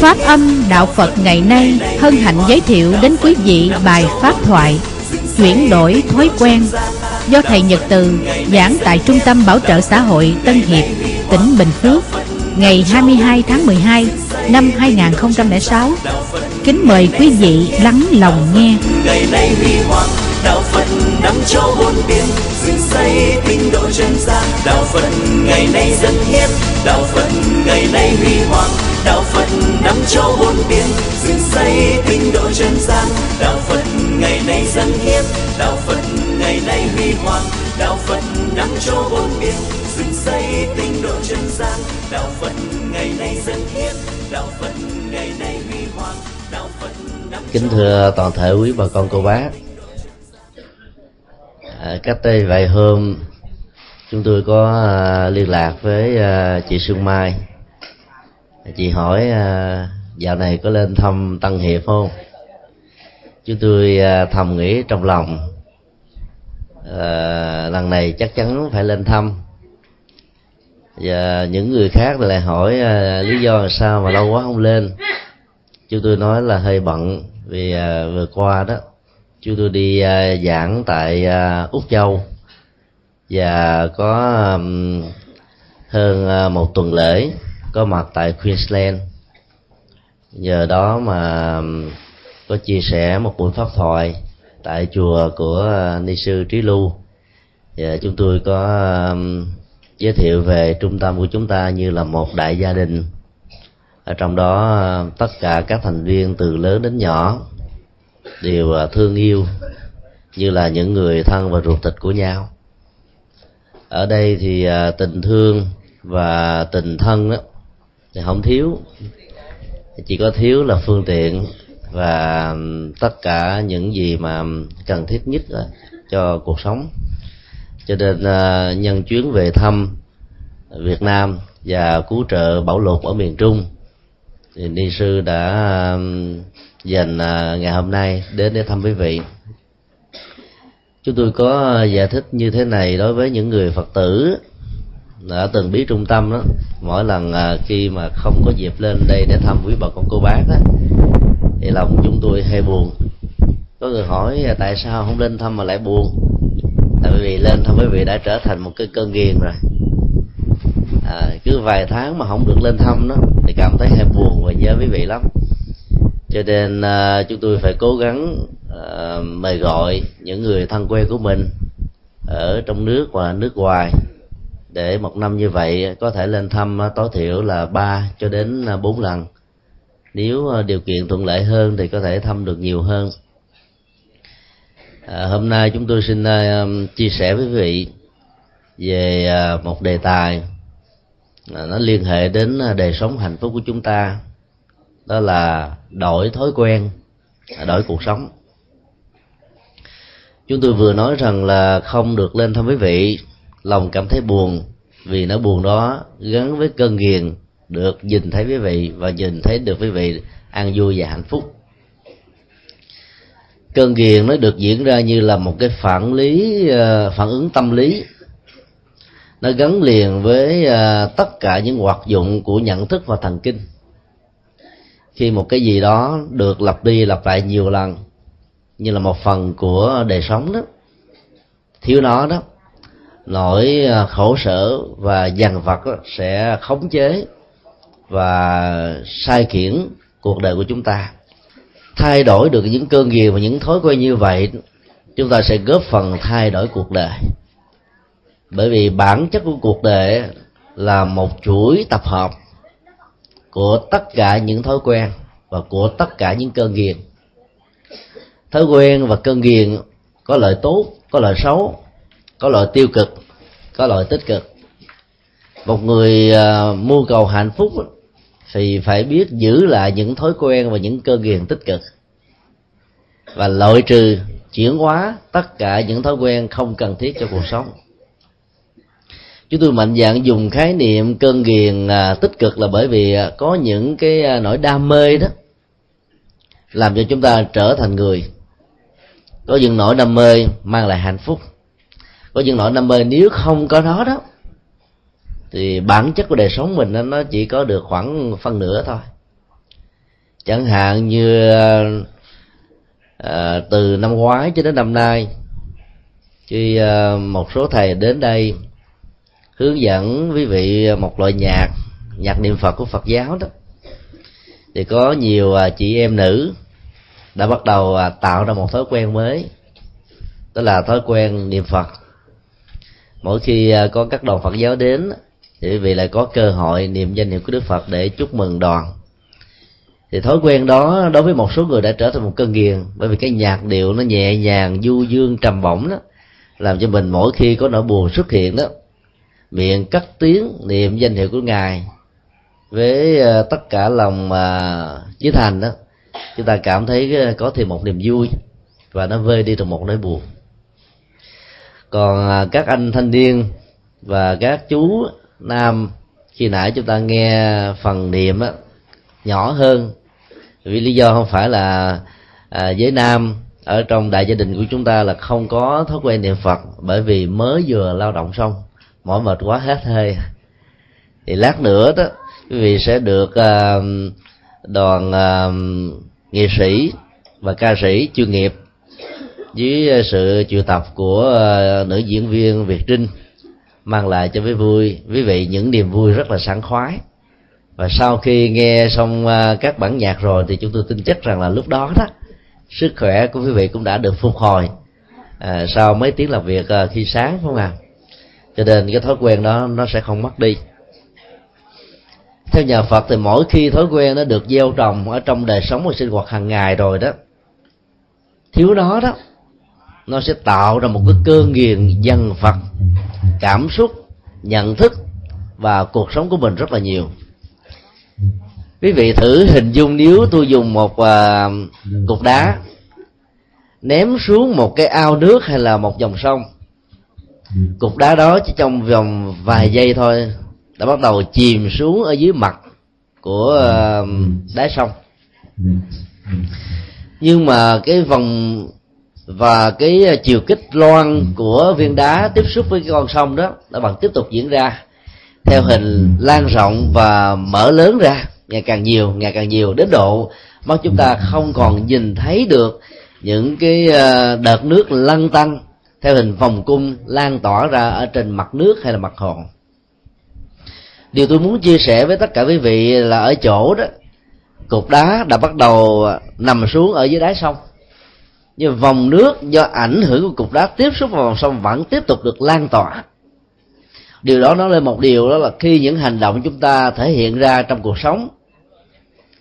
Pháp âm Đạo Phật ngày nay hân hạnh giới thiệu đến quý vị bài Pháp thoại Chuyển đổi thói quen do Thầy Nhật Từ giảng tại Trung tâm Bảo trợ xã hội Tân Hiệp, tỉnh Bình Phước ngày 22 tháng 12 năm 2006. Kính mời quý vị lắng lòng nghe. ngày nay huy hoàng đạo phật năm châu bốn biển dựng xây tinh độ chân gian đạo phật ngày nay dân hiến đạo phật ngày nay huy hoàng đạo phật năm châu bốn biển dựng xây tinh độ chân gian. Đạo phật ngày nay dân hiến đạo phật ngày nay huy hoàng. Đạo phật năm châu bốn biển dựng xây tinh độ chân gian. Đạo phật ngày nay dân hiến đạo phật ngày nay huy hoàng. Đạo phật kính thưa toàn thể quý bà con cô bác. À, cách đây vài hôm chúng tôi có à, liên lạc với à, chị Sương Mai chị hỏi à, dạo này có lên thăm Tân Hiệp không? Chúng tôi à, thầm nghĩ trong lòng à, lần này chắc chắn phải lên thăm. Và những người khác thì lại hỏi à, lý do là sao mà lâu quá không lên. Chúng tôi nói là hơi bận vì à, vừa qua đó. Chúng tôi đi à, giảng tại à, úc châu. Và có hơn à, một tuần lễ có mặt tại queensland. Nhờ đó mà có chia sẻ một buổi pháp thoại tại chùa của ni sư trí lưu. Và chúng tôi có giới thiệu về trung tâm của chúng ta như là một đại gia đình. Ở trong đó tất cả các thành viên từ lớn đến nhỏ đều à, thương yêu như là những người thân và ruột thịt của nhau. Ở đây thì à, tình thương và tình thân đó thì không thiếu. Chỉ có thiếu là phương tiện và tất cả những gì mà cần thiết nhất ờ, cho cuộc sống. Cho nên ờ, nhân chuyến về thăm Việt Nam và cứu trợ bảo lục ở miền Trung, thì ni sư đã dành ờ, ngày hôm nay đến để thăm quý vị. Chúng tôi có giải thích như thế này đối với những người phật tử ở từng biết trung tâm đó mỗi lần à, khi mà không có dịp lên đây để thăm quý bà con cô bác đó thì lòng chúng tôi hay buồn. Có người hỏi à, tại sao không lên thăm mà lại buồn? Tại vì lên thăm quý vị đã trở thành một cái cơn nghiền rồi. À, cứ vài tháng mà không được lên thăm đó thì cảm thấy hay buồn và nhớ quý vị lắm. Cho nên à, chúng tôi phải cố gắng à, mời gọi những người thân quen của mình ở trong nước và nước ngoài để một năm như vậy có thể lên thăm ờ, tối thiểu là ba cho đến ờ, bốn lần. Nếu ờ, điều kiện thuận lợi hơn thì có thể thăm được nhiều hơn. À, hôm nay chúng tôi xin chia sẻ với quý vị về một đề tài nó liên hệ đến đời sống hạnh phúc của chúng ta. Đó là đổi thói quen à, đổi cuộc sống. Chúng tôi vừa nói rằng là không được lên thăm quý vị lòng cảm thấy buồn, vì nỗi buồn đó gắn với cơn nghiền được nhìn thấy quý vị và nhìn thấy được quý vị an vui và hạnh phúc. Cơn nghiền nó được diễn ra như là một cái phản lý ờ, phản ứng tâm lý. Nó gắn liền với ờ, tất cả những hoạt dụng của nhận thức và thần kinh. Khi một cái gì đó được lặp đi lặp lại nhiều lần, như là một phần của đời sống đó, thiếu nó đó nỗi à, khổ sở và dằn vặt sẽ khống chế và sai khiển cuộc đời của chúng ta. Thay đổi được những cơn nghiền và những thói quen như vậy, chúng ta sẽ góp phần thay đổi cuộc đời. Bởi vì bản chất của cuộc đời là một chuỗi tập hợp của tất cả những thói quen và của tất cả những cơn nghiện thói quen và cơn nghiện có lợi tốt, có lợi xấu có loại tiêu cực có loại tích cực. Một người uh, mưu cầu hạnh phúc thì phải biết giữ lại những thói quen và những cơ nghiền tích cực. Và loại trừ chuyển hóa tất cả những thói quen không cần thiết cho cuộc sống. Chúng tôi mạnh dạn dùng khái niệm cơn nghiền à, tích cực là bởi vì à, có những cái à, nỗi đam mê đó làm cho chúng ta trở thành người. Có những nỗi đam mê mang lại hạnh phúc có những nỗi đam mê nếu không có nó đó thì bản chất của đời sống mình nó chỉ có được khoảng phân nửa thôi. Chẳng hạn như à, từ năm ngoái cho đến năm nay khi à, một số thầy đến đây hướng dẫn quý vị một loại nhạc nhạc niệm phật của phật giáo đó thì có nhiều à, chị em nữ đã bắt đầu à, tạo ra một thói quen mới đó là thói quen niệm phật mỗi khi à, có các đoàn phật giáo đến, thì quý vị lại có cơ hội niệm danh hiệu của đức phật để chúc mừng đoàn. Thì thói quen đó đối với một số người đã trở thành một cơn nghiền bởi vì cái nhạc điệu nó nhẹ nhàng, du dương, trầm bổng đó, làm cho mình mỗi khi có nỗi buồn xuất hiện đó, miệng cắt tiếng niệm danh hiệu của ngài. Với à, tất cả lòng à, chí thành đó, chúng ta cảm thấy có thêm một niềm vui và nó vơi đi được một nỗi buồn còn à, các anh thanh niên và các chú nam khi nãy chúng ta nghe phần niệm á, nhỏ hơn. Vì lý do không phải là à, giới nam ở trong đại gia đình của chúng ta là không có thói quen niệm phật bởi vì mới vừa lao động xong mỏi mệt quá hết hơi. Thì lát nữa đó quý vị sẽ được à, đoàn à, nghệ sĩ và ca sĩ chuyên nghiệp với ờ, sự triệu tập của ờ, nữ diễn viên Việt Trinh mang lại cho quý vui. Quý vị những niềm vui rất là sảng khoái. Và sau khi nghe xong ờ, các bản nhạc rồi thì chúng tôi tin chắc rằng là lúc đó đó sức khỏe của quý vị cũng đã được phục hồi. À, sau mấy tiếng làm việc khi sáng không à cho nên cái thói quen đó nó sẽ không mất đi. Theo nhà Phật thì mỗi khi thói quen nó được gieo trồng ở trong đời sống và sinh hoạt hàng ngày rồi đó thiếu nó đó nó sẽ tạo ra một cái cơn nghiền dân Phật cảm xúc nhận thức và cuộc sống của mình rất là nhiều. Quý vị thử hình dung nếu tôi dùng một uh, cục đá ném xuống một cái ao nước hay là một dòng sông. Cục đá đó chỉ trong vòng vài giây thôi đã bắt đầu chìm xuống ở dưới mặt của à, uh, đáy sông. Nhưng mà cái vòng và cái chiều kích loan của viên đá tiếp xúc với cái con sông đó đã bằng tiếp tục diễn ra. Theo hình lan rộng và mở lớn ra ngày càng nhiều ngày càng nhiều đến độ mà chúng ta không còn nhìn thấy được những cái ờ, đợt nước lăn tăng theo hình vòng cung lan tỏa ra ở trên mặt nước hay là mặt hồ. Điều tôi muốn chia sẻ với tất cả quý vị là ở chỗ đó cục đá đã bắt đầu nằm xuống ở dưới đáy sông nhưng vòng nước do ảnh hưởng của cục đá tiếp xúc vào vòng sông vẫn tiếp tục được lan tỏa. Điều đó nói lên một điều đó là khi những hành động chúng ta thể hiện ra trong cuộc sống,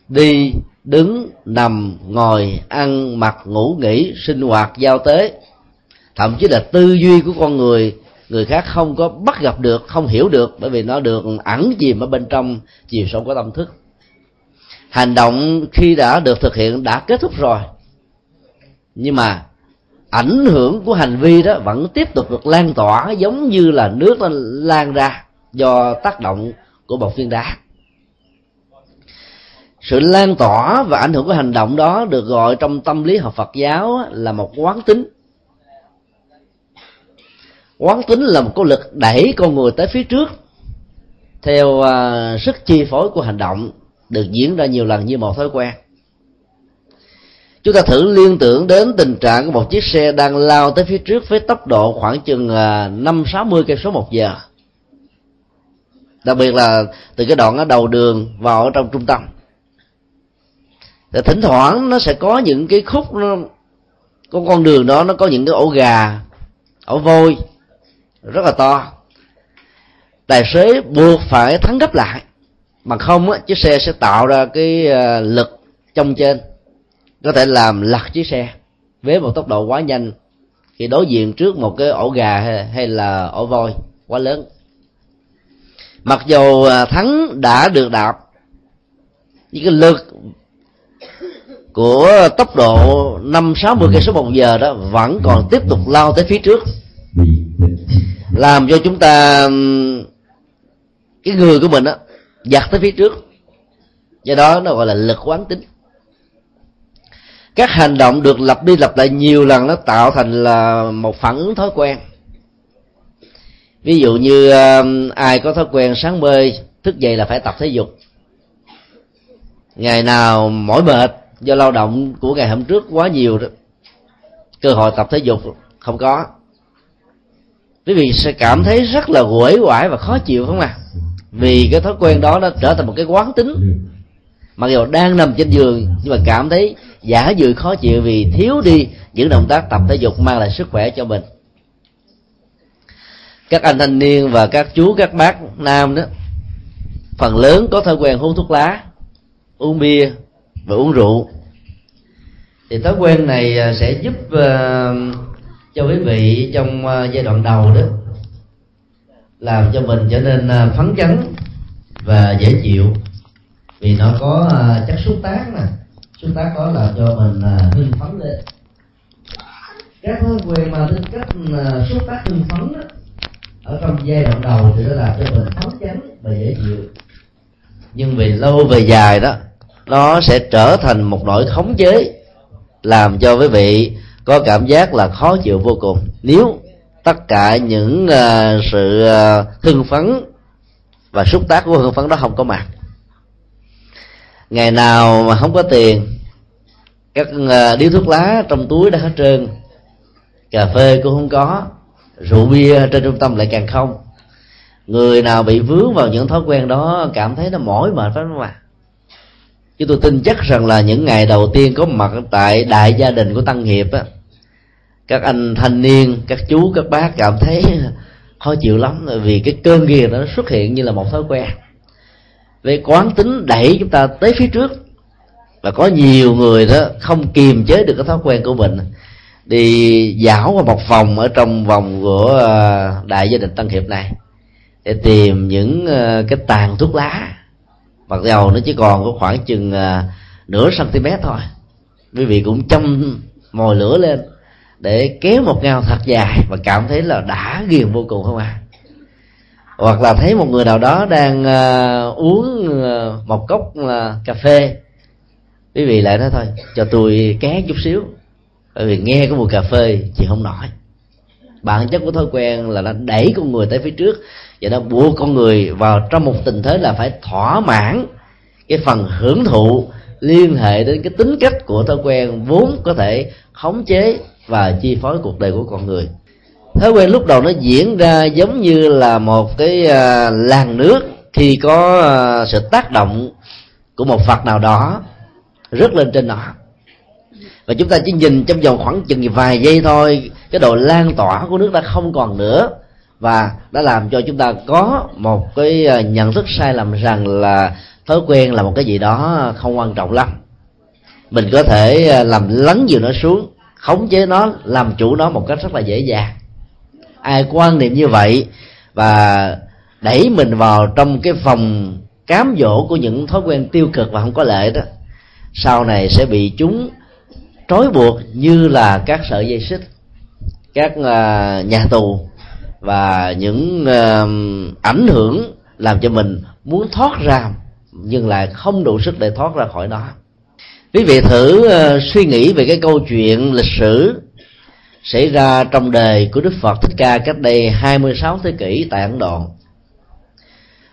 đi, đứng, nằm, ngồi, ăn, mặc, ngủ, nghỉ, sinh hoạt, giao tế, thậm chí là tư duy của con người người khác không có bắt gặp được, không hiểu được, bởi vì nó được ẩn chìm ở bên trong chiều sâu của tâm thức. Hành động khi đã được thực hiện đã kết thúc rồi nhưng mà ảnh hưởng của hành vi đó vẫn tiếp tục được lan tỏa giống như là nước nó lan ra do tác động của một viên đá. Sự lan tỏa và ảnh hưởng của hành động đó được gọi trong tâm lý học Phật giáo là một quán tính. Quán tính là một cái lực đẩy con người tới phía trước theo à, sức chi phối của hành động được diễn ra nhiều lần như một thói quen chúng ta thử liên tưởng đến tình trạng của một chiếc xe đang lao tới phía trước với tốc độ khoảng chừng à, năm sáu mươi cây số một giờ. Đặc biệt là từ cái đoạn ở đầu đường vào ở trong trung tâm. Thì thỉnh thoảng nó sẽ có những cái khúc nó có con đường đó nó có những cái ổ gà, ổ vôi, rất là to. Tài xế buộc phải thắng gấp lại. Mà không á, chiếc xe sẽ tạo ra cái à, lực trong trên có thể làm lật chiếc xe với một tốc độ quá nhanh khi đối diện trước một cái ổ gà hay, là ổ voi quá lớn. Mặc dù à, thắng đã được đạp nhưng cái lực của tốc độ năm sáu mươi cây số một giờ đó vẫn còn tiếp tục lao tới phía trước. Làm cho chúng ta cái người của mình á giặt tới phía trước. Do đó nó gọi là lực quán tính các hành động được lặp đi lặp lại nhiều lần nó tạo thành là một phản ứng thói quen. Ví dụ như um, ai có thói quen sáng bơi thức dậy là phải tập thể dục. Ngày nào mỏi mệt do lao động của ngày hôm trước quá nhiều đó, cơ hội tập thể dục không có. Quý vị sẽ cảm thấy rất là uể oải và khó chịu không à vì cái thói quen đó nó trở thành một cái quán tính mặc dù đang nằm trên giường nhưng mà cảm thấy giả dự khó chịu vì thiếu đi những động tác tập thể dục mang lại sức khỏe cho mình. Các anh thanh niên và các chú các bác nam đó phần lớn có thói quen hút thuốc lá uống bia và uống rượu. Thì thói quen này à, sẽ giúp uh, cho quý vị trong uh, giai đoạn đầu đó làm cho mình trở nên uh, phấn chấn và dễ chịu vì nó có à, chất xúc tác nè. Xúc tác đó là cho mình à, hưng phấn lên. Các thói quen mà tính cách à, xúc tác hưng phấn đó, ở trong giai đoạn đầu thì nó làm cho mình phấn chấn và dễ chịu. Nhưng về lâu về dài đó nó sẽ trở thành một nỗi khống chế làm cho quý vị có cảm giác là khó chịu vô cùng. Nếu tất cả những uh, sự uh, hưng phấn và xúc tác của hưng phấn đó không có mặt ngày nào mà không có tiền, các ờ, điếu thuốc lá trong túi đã hết trơn, cà phê cũng không có, rượu bia trên trung tâm lại càng không. Người nào bị vướng vào những thói quen đó cảm thấy nó mỏi mệt phải không ạ chứ tôi tin chắc rằng là những ngày đầu tiên có mặt tại đại gia đình của tăng hiệp á, các anh thanh niên, các chú, các bác cảm thấy khó chịu lắm, vì cái cơn ghiền nó xuất hiện như là một thói quen về quán tính đẩy chúng ta tới phía trước và có nhiều người đó không kiềm chế được cái thói quen của mình. Đi dạo qua một vòng ở trong vòng của à, đại gia đình tăng hiệp này để tìm những à, cái tàn thuốc lá. Mặc dầu nó chỉ còn có khoảng chừng à, nửa cm thôi. Quý vị cũng châm mồi lửa lên để kéo một ngao thật dài và cảm thấy là đã ghiền vô cùng không à? Hoặc là thấy một người nào đó đang uh, uống uh, một cốc uh, cà phê quý vị lại nói thôi cho tôi ké chút xíu bởi vì nghe cái mùi cà phê chị không nổi. Bản chất của thói quen là nó đẩy con người tới phía trước và nó buộc con người vào trong một tình thế là phải thỏa mãn cái phần hưởng thụ liên hệ đến cái tính cách của thói quen vốn có thể khống chế và chi phối cuộc đời của con người thói quen lúc đầu nó diễn ra giống như là một cái uh, làn nước khi có uh, sự tác động của một vật nào đó rớt lên trên nó. Và chúng ta chỉ nhìn trong vòng khoảng chừng vài giây thôi cái độ lan tỏa của nước đã không còn nữa. Và đã làm cho chúng ta có một cái à, nhận thức sai lầm rằng là thói quen là một cái gì đó không quan trọng lắm. Mình có thể làm lấn dịu nó xuống khống chế nó làm chủ nó một cách rất là dễ dàng ai quan niệm như vậy và đẩy mình vào trong cái phòng cám dỗ của những thói quen tiêu cực và không có lợi đó, sau này sẽ bị chúng trói buộc như là các sợi dây xích, các à, nhà tù và những à, ảnh hưởng làm cho mình muốn thoát ra nhưng lại không đủ sức để thoát ra khỏi nó. Quý vị thử à, suy nghĩ về cái câu chuyện lịch sử xảy ra trong đời của Đức Phật Thích Ca cách đây 26 thế kỷ tại Ấn Độ.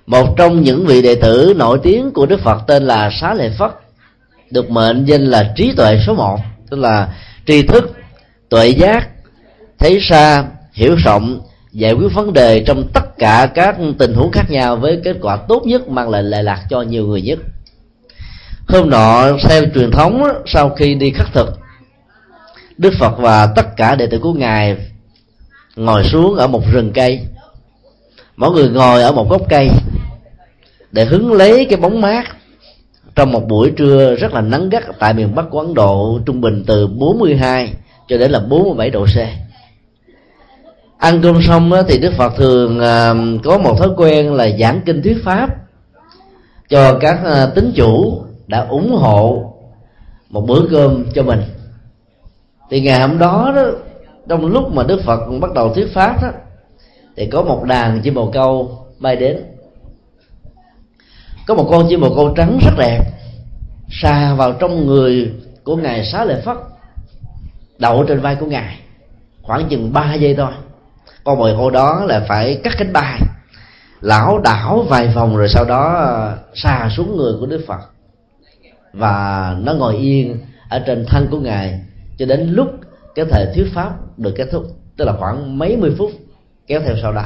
Một trong những vị đệ tử nổi tiếng của Đức Phật tên là Xá Lợi Phất, được mệnh danh là trí tuệ số một, tức là tri thức, tuệ giác, thấy xa, hiểu rộng, giải quyết vấn đề trong tất cả các tình huống khác nhau với kết quả tốt nhất mang lại lệ lạc cho nhiều người nhất hôm nọ, theo truyền thống, sau khi đi khắc thực đức phật và tất cả đệ tử của ngài ngồi xuống ở một rừng cây. Mỗi người ngồi ở một gốc cây để hứng lấy cái bóng mát. Trong một buổi trưa rất là nắng gắt tại miền Bắc của Ấn Độ, trung bình từ 42 cho đến là 47 độ C. Ăn cơm xong thì Đức Phật thường à, có một thói quen là giảng kinh thuyết pháp cho các à, tín chủ đã ủng hộ một bữa cơm cho mình thì ngày hôm đó đó, trong lúc mà Đức Phật bắt đầu thuyết pháp đó, thì có một đàn chim bồ câu bay đến. Có một con chim bồ câu trắng rất đẹp, xà vào trong người của ngài xá lợi phất, đậu trên vai của ngài, khoảng chừng 3 giây thôi. Con bồ câu đó là phải cắt cánh bay lão đảo vài vòng rồi sau đó ờ, xà xuống người của đức phật. Và nó ngồi yên ở trên thân của ngài cho đến lúc cái thời thuyết pháp được kết thúc, tức là khoảng mấy mươi phút kéo theo sau đó.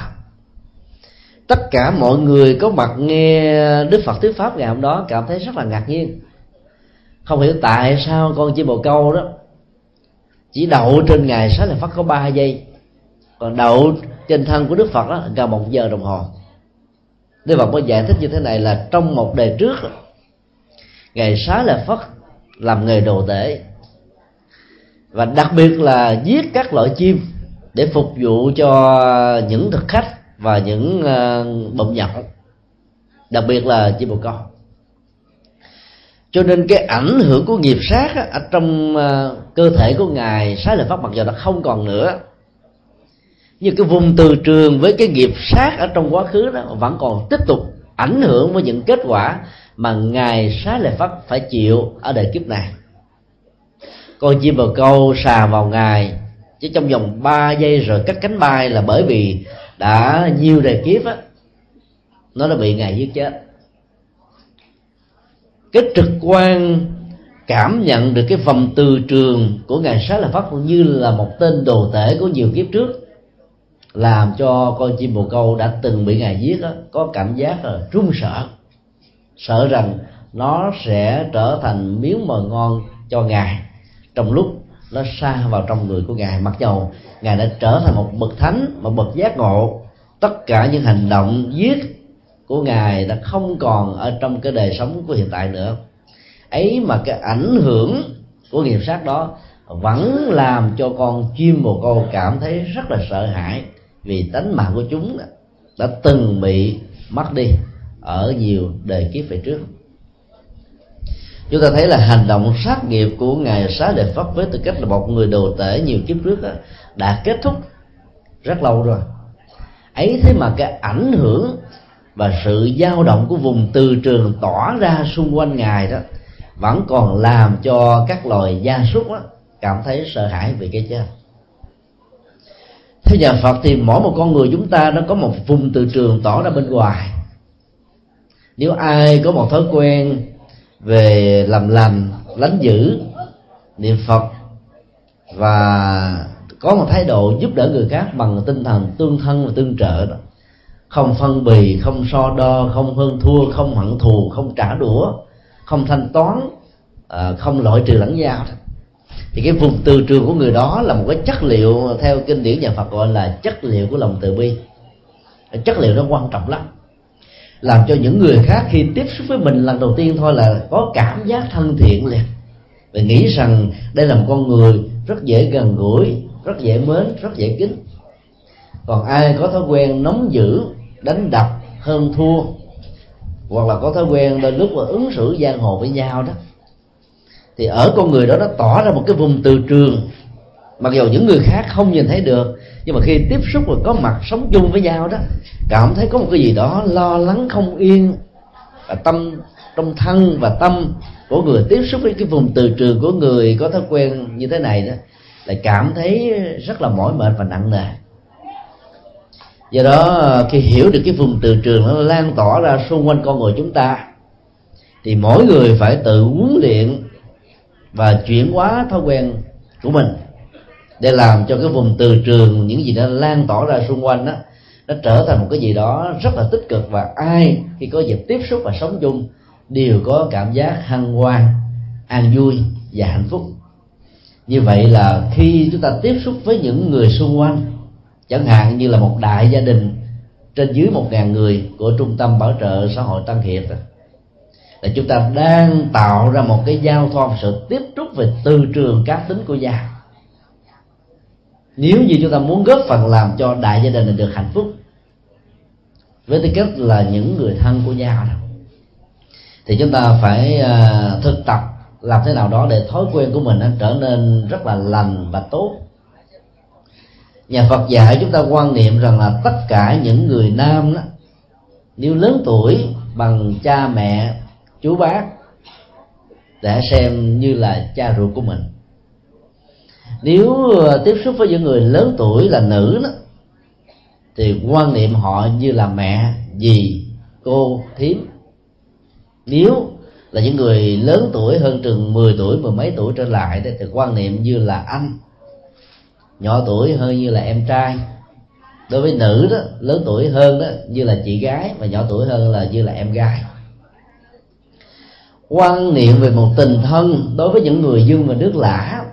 Tất cả mọi người có mặt nghe đức phật thuyết pháp ngày hôm đó cảm thấy rất là ngạc nhiên. Không hiểu tại sao con chim bồ câu đó. Chỉ đậu trên ngày sáng là phát có 3 giây, còn đậu trên thân của đức phật đó gần một giờ đồng hồ. Đức phật có giải thích như thế này là trong một đời trước, ngày sáng là Phật làm nghề đồ tể và đặc biệt là giết các loại chim để phục vụ cho những thực khách và những ờ, uh, bụng nhậu. Đặc biệt là chim bồ câu. Cho nên cái ảnh hưởng của nghiệp sát á, ở trong uh, cơ thể của ngài sái lợi pháp mặc dù nó không còn nữa. Nhưng cái vùng từ trường với cái nghiệp sát ở trong quá khứ đó vẫn còn tiếp tục ảnh hưởng với những kết quả mà ngài sái lợi pháp phải chịu ở đời kiếp này con chim bồ câu xà vào ngài chứ trong vòng 3 giây rồi cắt cánh bay là bởi vì đã nhiều đời kiếp á nó đã bị ngài giết chết. Cái trực quan cảm nhận được cái vòng từ trường của ngài sát là phát như là một tên đồ tể của nhiều kiếp trước làm cho con chim bồ câu đã từng bị ngài giết đó, có cảm giác là run sợ sợ rằng nó sẽ trở thành miếng mồi ngon cho ngài trong lúc nó xa vào trong người của ngài, mặc dầu ngài đã trở thành một bậc thánh, một bậc giác ngộ, tất cả những hành động giết của ngài đã không còn ở trong cái đời sống của hiện tại nữa. Ấy mà cái ảnh hưởng của nghiệp sát đó vẫn làm cho con chim bồ câu cảm thấy rất là sợ hãi vì tánh mạng của chúng đã từng bị mất đi ở nhiều đời kiếp về trước chúng ta thấy là hành động sát nghiệp của ngài xá lợi phất với tư cách là một người đồ tể nhiều kiếp trước đó, đã kết thúc rất lâu rồi. Ấy thế mà cái ảnh hưởng và sự dao động của vùng từ trường tỏa ra xung quanh ngài đó vẫn còn làm cho các loài gia súc đó, cảm thấy sợ hãi vì cái chết. Theo nhà Phật thì mỗi một con người chúng ta nó có một vùng từ trường tỏ ra bên ngoài. Nếu ai có một thói quen về làm lành, lánh dữ niệm Phật và có một thái độ giúp đỡ người khác bằng tinh thần tương thân và tương trợ đó. Không phân bì, không so đo, không hơn thua, không hận thù, không trả đũa, không thanh toán ờ, không loại trừ lẫn nhau. Thì cái vùng từ trường của người đó là một cái chất liệu theo kinh điển nhà Phật gọi là chất liệu của lòng từ bi. Chất liệu nó quan trọng lắm làm cho những người khác khi tiếp xúc với mình lần đầu tiên thôi là có cảm giác thân thiện liền. Và nghĩ rằng đây là một con người rất dễ gần gũi, rất dễ mến, rất dễ kính. Còn ai có thói quen nóng dữ, đánh đập, hơn thua, hoặc là có thói quen đôi lúc mà ứng xử giang hồ với nhau đó, thì ở con người đó nó tỏ ra một cái vùng từ trường mặc dù những người khác không nhìn thấy được, nhưng mà khi tiếp xúc và có mặt sống chung với nhau đó, cảm thấy có một cái gì đó lo lắng không yên, và tâm trong thân và tâm của người tiếp xúc với cái vùng từ trường của người có thói quen như thế này đó, lại cảm thấy rất là mỏi mệt và nặng nề. Do đó, khi hiểu được cái vùng từ trường nó lan tỏa ra xung quanh con người chúng ta, thì mỗi người phải tự huấn luyện và chuyển hóa thói quen của mình để làm cho cái vùng từ trường, những gì đó lan tỏa ra xung quanh đó nó trở thành một cái gì đó rất là tích cực và ai khi có dịp tiếp xúc và sống chung đều có cảm giác hân hoan, an vui và hạnh phúc. Như vậy là khi chúng ta tiếp xúc với những người xung quanh, chẳng hạn như là một đại gia đình trên dưới một ngàn người của trung tâm bảo trợ xã hội tăng hiệp, là chúng ta đang tạo ra một cái giao thoa sự tiếp xúc về từ trường, cá tính của gia nếu như chúng ta muốn góp phần làm cho đại gia đình này được hạnh phúc với tư cách là những người thân của nhà đó thì chúng ta phải uh, thực tập làm thế nào đó để thói quen của mình nó trở nên rất là lành và tốt. Nhà Phật dạy chúng ta quan niệm rằng là tất cả những người nam đó nếu lớn tuổi bằng cha mẹ chú bác để xem như là cha ruột của mình nếu ờ, tiếp xúc với những người lớn tuổi là nữ đó, thì quan niệm họ như là mẹ, dì, cô, thím. Nếu là những người lớn tuổi hơn chừng 10 tuổi, mười mấy tuổi trở lại thì quan niệm như là anh. Nhỏ tuổi hơn như là em trai. Đối với nữ đó, lớn tuổi hơn đó, như là chị gái và nhỏ tuổi hơn là như là em gái. Quan niệm về một tình thân đối với những người dương và nước lã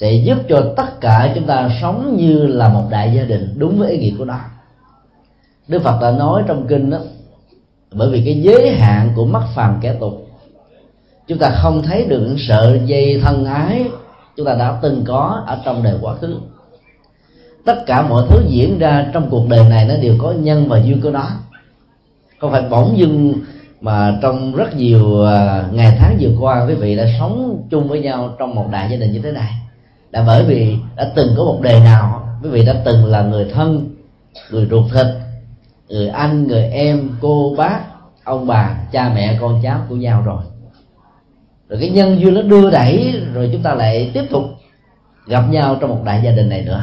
sẽ giúp cho tất cả chúng ta sống như là một đại gia đình đúng với ý nghĩa của nó. Đức phật đã nói trong kinh đó, bởi vì cái giới hạn của mắt phàm kẻ tục, chúng ta không thấy được những sợi dây thân ái chúng ta đã từng có ở trong đời quá khứ. Tất cả mọi thứ diễn ra trong cuộc đời này nó đều có nhân và duyên của nó. Không phải bỗng dưng mà trong rất nhiều à, ngày tháng vừa qua quý vị đã sống chung với nhau trong một đại gia đình như thế này là bởi vì đã từng có một đề nào, quý vị đã từng là người thân, người ruột thịt, người anh, người em, cô, bác, ông bà, cha mẹ, con cháu của nhau rồi. Rồi cái nhân duyên nó đưa đẩy, rồi chúng ta lại tiếp tục gặp nhau trong một đại gia đình này nữa.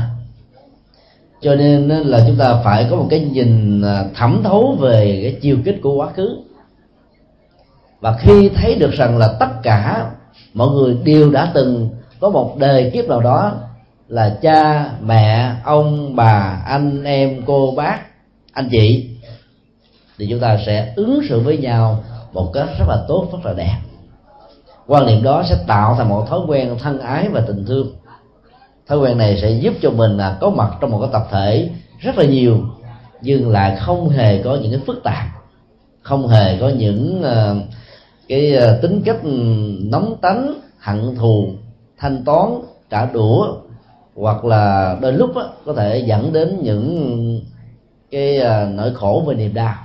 Cho nên là chúng ta phải có một cái nhìn à, thẩm thấu về cái chiều kích của quá khứ. Và khi thấy được rằng là tất cả mọi người đều đã từng có một đời kiếp nào đó là cha mẹ ông bà anh em cô bác anh chị thì chúng ta sẽ ứng xử với nhau một cách rất là tốt rất là đẹp. Quan niệm đó sẽ tạo thành một thói quen thân ái và tình thương. Thói quen này sẽ giúp cho mình là có mặt trong một cái tập thể rất là nhiều nhưng lại không hề có những cái phức tạp không hề có những uh, cái ờ, tính cách nóng tánh hận thù thanh toán trả đũa hoặc là đôi lúc đó, có thể dẫn đến những cái à, nỗi khổ về niềm đau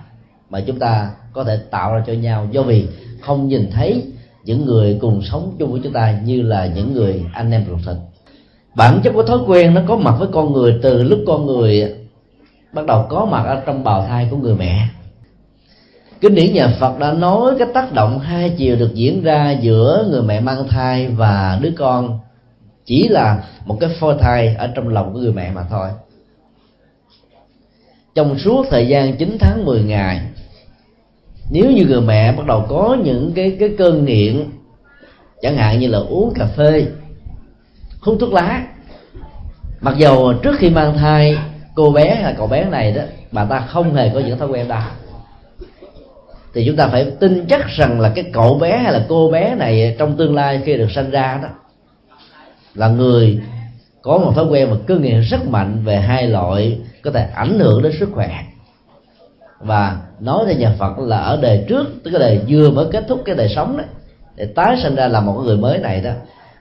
mà chúng ta có thể tạo ra cho nhau. Do vì không nhìn thấy những người cùng sống chung với chúng ta như là những người anh em ruột thịt. Bản chất của thói quen nó có mặt với con người từ lúc con người bắt đầu có mặt ở trong bào thai của người mẹ kinh điển nhà phật đã nói cái tác động hai chiều được diễn ra giữa người mẹ mang thai và đứa con chỉ là một cái phôi thai ở trong lòng của người mẹ mà thôi. Trong suốt thời gian 9 tháng 10 ngày, nếu như người mẹ bắt đầu có những cái cái cơn nghiện, chẳng hạn như là uống cà phê, hút thuốc lá, mặc dầu trước khi mang thai cô bé hay cậu bé này đó, bà ta không hề có những thói quen đó thì chúng ta phải tin chắc rằng là cái cậu bé hay là cô bé này trong tương lai khi được sinh ra đó là người có một thói quen và cơ nghiện rất mạnh về hai loại có thể ảnh hưởng đến sức khỏe. Và nói theo nhà Phật là ở đời trước, tức cái đời vừa mới kết thúc cái đời sống đó, để tái sinh ra là một người mới này đó.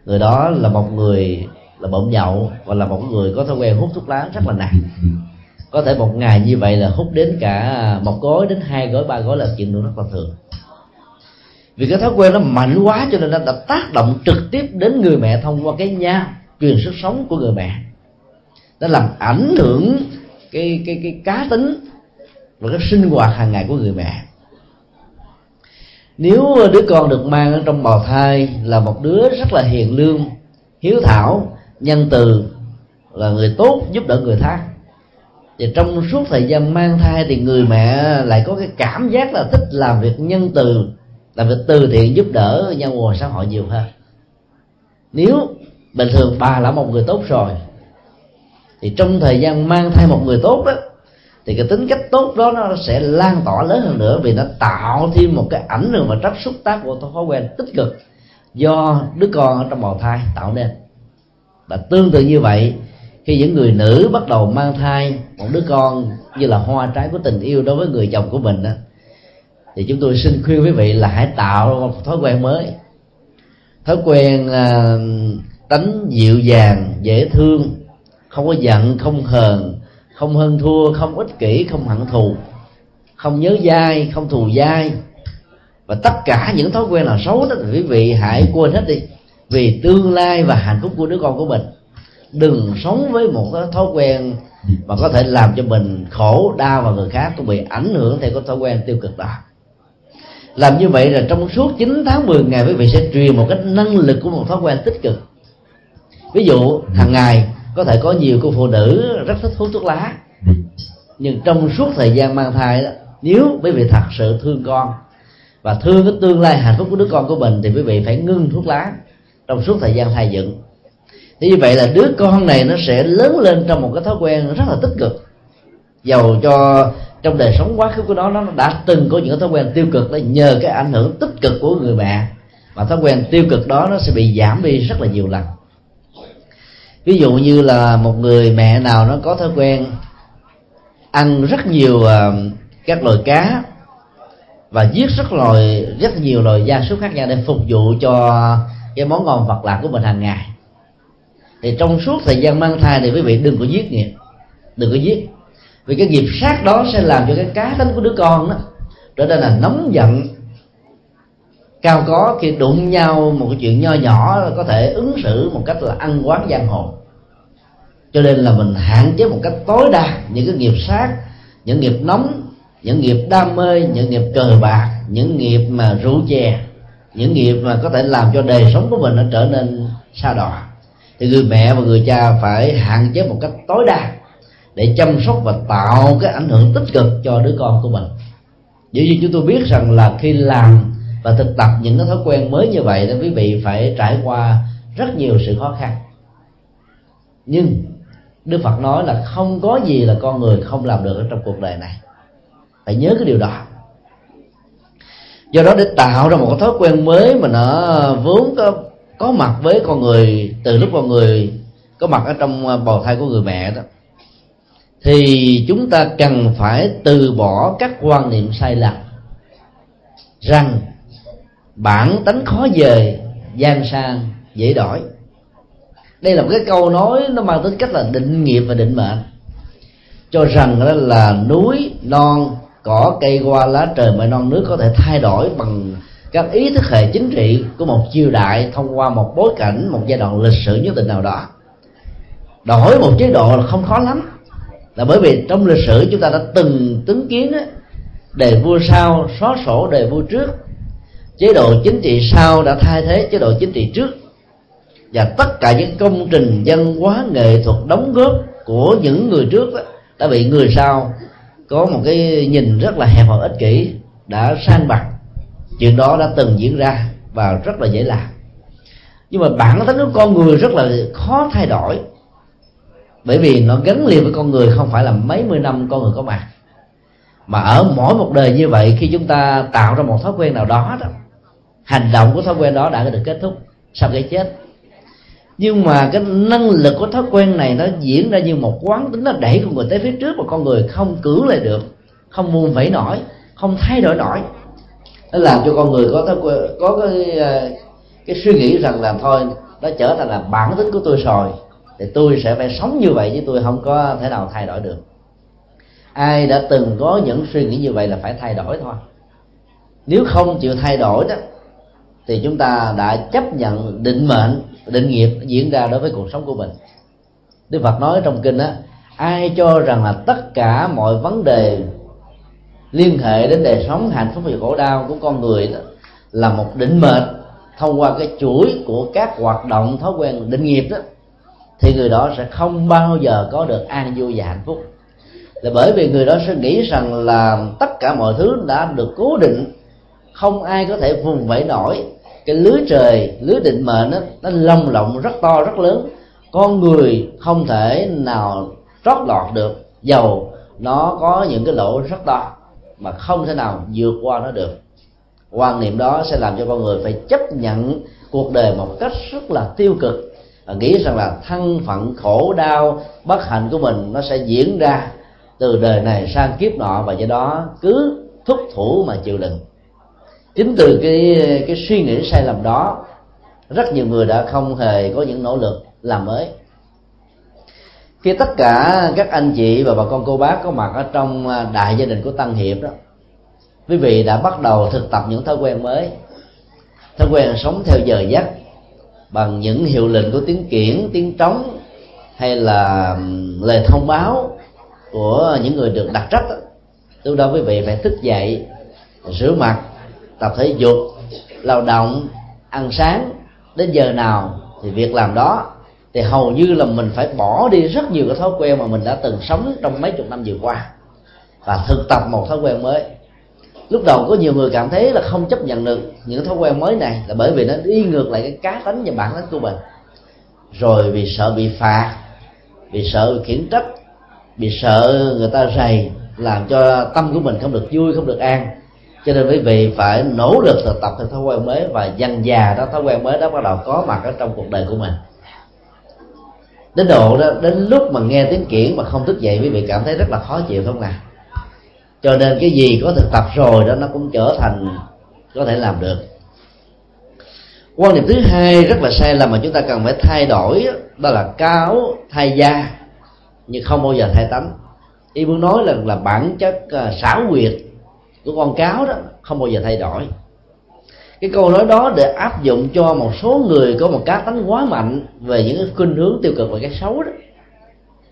Người đó là một người là bỗng nhậu và là một người có thói quen hút thuốc lá rất là nặng có thể một ngày như vậy là hút đến cả một gói đến hai gói, ba gói là chuyện được rất là thường. Vì cái thói quen nó mạnh quá cho nên nó đã tác động trực tiếp đến người mẹ thông qua cái nha truyền sức sống của người mẹ. Nó làm ảnh hưởng cái cái cái cá tính và cái sinh hoạt hàng ngày của người mẹ. Nếu đứa con được mang ở trong bào thai là một đứa rất là hiền lương, hiếu thảo, nhân từ, là người tốt, giúp đỡ người khác thì trong suốt thời gian mang thai thì người mẹ lại có cái cảm giác là thích làm việc nhân từ, làm việc từ thiện giúp đỡ nhân ngoài xã hội nhiều hơn. Nếu bình thường bà là một người tốt rồi, thì trong thời gian mang thai một người tốt đó, thì cái tính cách tốt đó nó sẽ lan tỏa lớn hơn nữa vì nó tạo thêm một cái ảnh hưởng và trách xúc tác của thói quen tích cực do đứa con ở trong bào thai tạo nên. Và tương tự như vậy khi những người nữ bắt đầu mang thai một đứa con như là hoa trái của tình yêu đối với người chồng của mình đó, thì chúng tôi xin khuyên quý vị là hãy tạo một thói quen mới. Thói quen à, tánh dịu dàng dễ thương không có giận không hờn không hơn thua không ích kỷ không hận thù không nhớ dai không thù dai. Và tất cả những thói quen nào xấu đó thì quý vị hãy quên hết đi vì tương lai và hạnh phúc của đứa con của mình đừng sống với một cái thói quen mà có thể làm cho mình khổ, đau và người khác cũng bị ảnh hưởng theo cái thói quen tiêu cực đó. Làm như vậy là trong suốt 9 tháng 10 ngày quý vị sẽ truyền một cái năng lực của một thói quen tích cực. Ví dụ, hàng ngày có thể có nhiều cô phụ nữ rất thích hút thuốc lá. Nhưng trong suốt thời gian mang thai đó, nếu quý vị thật sự thương con và thương cái tương lai hạnh phúc của đứa con của mình thì quý vị phải ngưng thuốc lá trong suốt thời gian thai dựng thì như vậy là đứa con này nó sẽ lớn lên trong một cái thói quen rất là tích cực. Giàu cho trong đời sống quá khứ của nó nó đã từng có những thói quen tiêu cực đó, nhờ cái ảnh hưởng tích cực của người mẹ, mà thói quen tiêu cực đó nó sẽ bị giảm đi rất là nhiều lần. Ví dụ như là một người mẹ nào nó có thói quen ăn rất nhiều ờ, các loài cá và giết rất loài, rất nhiều loài gia súc khác nhau để phục vụ cho cái món ngon vật lạc của mình hàng ngày thì trong suốt thời gian mang thai thì quý vị đừng có giết nghiệp. Đừng có giết. Vì cái nghiệp sát đó sẽ làm cho cái cá tính của đứa con đó trở nên là nóng giận, cao có khi đụng nhau một cái chuyện nho nhỏ có thể ứng xử một cách là ăn quán giang hồ. Cho nên là mình hạn chế một cách tối đa những cái nghiệp sát, những nghiệp nóng, những nghiệp đam mê, những nghiệp cờ bạc, những nghiệp mà rượu chè, những nghiệp mà có thể làm cho đời sống của mình nó trở nên xa đọa thì người mẹ và người cha phải hạn chế một cách tối đa để chăm sóc và tạo cái ảnh hưởng tích cực cho đứa con của mình. Dĩ nhiên chúng tôi biết rằng là khi làm và thực tập những cái thói quen mới như vậy thì quý vị phải trải qua rất nhiều sự khó khăn. Nhưng đức phật nói là không có gì là con người không làm được ở trong cuộc đời này. Phải nhớ cái điều đó. Do đó để tạo ra một cái thói quen mới mà nó vốn có có mặt với con người, từ lúc con người có mặt ở trong ờ, bào thai của người mẹ đó, thì chúng ta cần phải từ bỏ các quan niệm sai lầm rằng bản tánh khó dời gian sang, dễ đổi. Đây là một cái câu nói nó mang tính cách là định nghiệp và định mệnh. Cho rằng đó là núi non, cỏ cây hoa lá trời mây non nước có thể thay đổi bằng các ý thức hệ chính trị của một triều đại thông qua một bối cảnh một giai đoạn lịch sử nhất định nào đó. Đổi một chế độ là không khó lắm. Là bởi vì trong lịch sử chúng ta đã từng chứng kiến đề vua sau xóa sổ đề vua trước. Chế độ chính trị sau đã thay thế chế độ chính trị trước. Và tất cả những công trình văn hóa nghệ thuật đóng góp của những người trước đó, đã bị người sau có một cái nhìn rất là hẹp hòi ích kỷ đã san bằng chuyện đó đã từng diễn ra và rất là dễ làm. Nhưng mà bản tính của con người rất là khó thay đổi. Bởi vì nó gắn liền với con người, không phải là mấy mươi năm con người có mặt. Mà ở mỗi một đời như vậy, khi chúng ta tạo ra một thói quen nào đó đó, hành động của thói quen đó đã được kết thúc sau cái chết. Nhưng mà cái năng lực của thói quen này nó diễn ra như một quán tính nó đẩy con người tới phía trước mà con người không cưỡng lại được, không buông vẫy nổi, không thay đổi nổi nó làm cho con người có quen, có cái cái suy nghĩ rằng là thôi nó trở thành là bản tính của tôi rồi thì tôi sẽ phải sống như vậy chứ tôi không có thể nào thay đổi được. Ai đã từng có những suy nghĩ như vậy là phải thay đổi thôi. Nếu không chịu thay đổi đó thì chúng ta đã chấp nhận định mệnh định nghiệp diễn ra đối với cuộc sống của mình. Đức phật nói trong kinh á ai cho rằng là tất cả mọi vấn đề liên hệ đến đời sống hạnh phúc và khổ đau của con người đó là một định mệnh. Thông qua cái chuỗi của các hoạt động thói quen định nghiệp đó thì người đó sẽ không bao giờ có được an vui và hạnh phúc. Là bởi vì người đó sẽ nghĩ rằng là tất cả mọi thứ đã được cố định không ai có thể vùng vẫy nổi. Cái lưới trời lưới định mệnh đó, nó lồng lộng rất to rất lớn. Con người không thể nào trót lọt được dầu nó có những cái lỗ rất to mà không thể nào vượt qua nó được. Quan niệm đó sẽ làm cho con người phải chấp nhận cuộc đời một cách rất là tiêu cực và nghĩ rằng là thân phận khổ đau, bất hạnh của mình nó sẽ diễn ra từ đời này sang kiếp nọ và do đó cứ thúc thủ mà chịu đựng. Chính từ cái cái suy nghĩ sai lầm đó, rất nhiều người đã không hề có những nỗ lực làm mới khi tất cả các anh chị và bà con cô bác có mặt ở trong à, đại gia đình của tăng hiệp đó, quý vị đã bắt đầu thực tập những thói quen mới. Thói quen sống theo giờ giấc bằng những hiệu lệnh của tiếng kiển, tiếng trống hay là lời thông báo của những người được đặt trách lúc đó quý vị phải thức dậy, rửa mặt, tập thể dục, lao động, ăn sáng. Đến giờ nào thì việc làm đó thì hầu như là mình phải bỏ đi rất nhiều cái thói quen mà mình đã từng sống trong mấy chục năm vừa qua. Và thực tập một thói quen mới. Lúc đầu có nhiều người cảm thấy là không chấp nhận được những thói quen mới này là bởi vì nó đi ngược lại cái cá tính và bản tính của mình. Rồi vì sợ bị phạt, vì sợ bị khiển trách, vì sợ người ta rầy, làm cho tâm của mình không được vui, không được an. Cho nên quý vị phải nỗ lực thực tập theo thói quen mới và dần già đó, thói quen mới đó bắt đầu có mặt ở trong cuộc đời của mình đến độ đó, đến lúc mà nghe tiếng kiển mà không thức dậy, quý vị cảm thấy rất là khó chịu không nào? Cho nên cái gì có thực tập rồi đó, nó cũng trở thành có thể làm được. Quan điểm thứ hai rất là sai lầm mà chúng ta cần phải thay đổi đó là cáo thay da, nhưng không bao giờ thay tánh Y muốn nói là là bản chất à, xảo quyệt của con cáo đó, không bao giờ thay đổi cái câu nói đó để áp dụng cho một số người có một cá tánh quá mạnh về những cái khuynh hướng tiêu cực và cái xấu đó.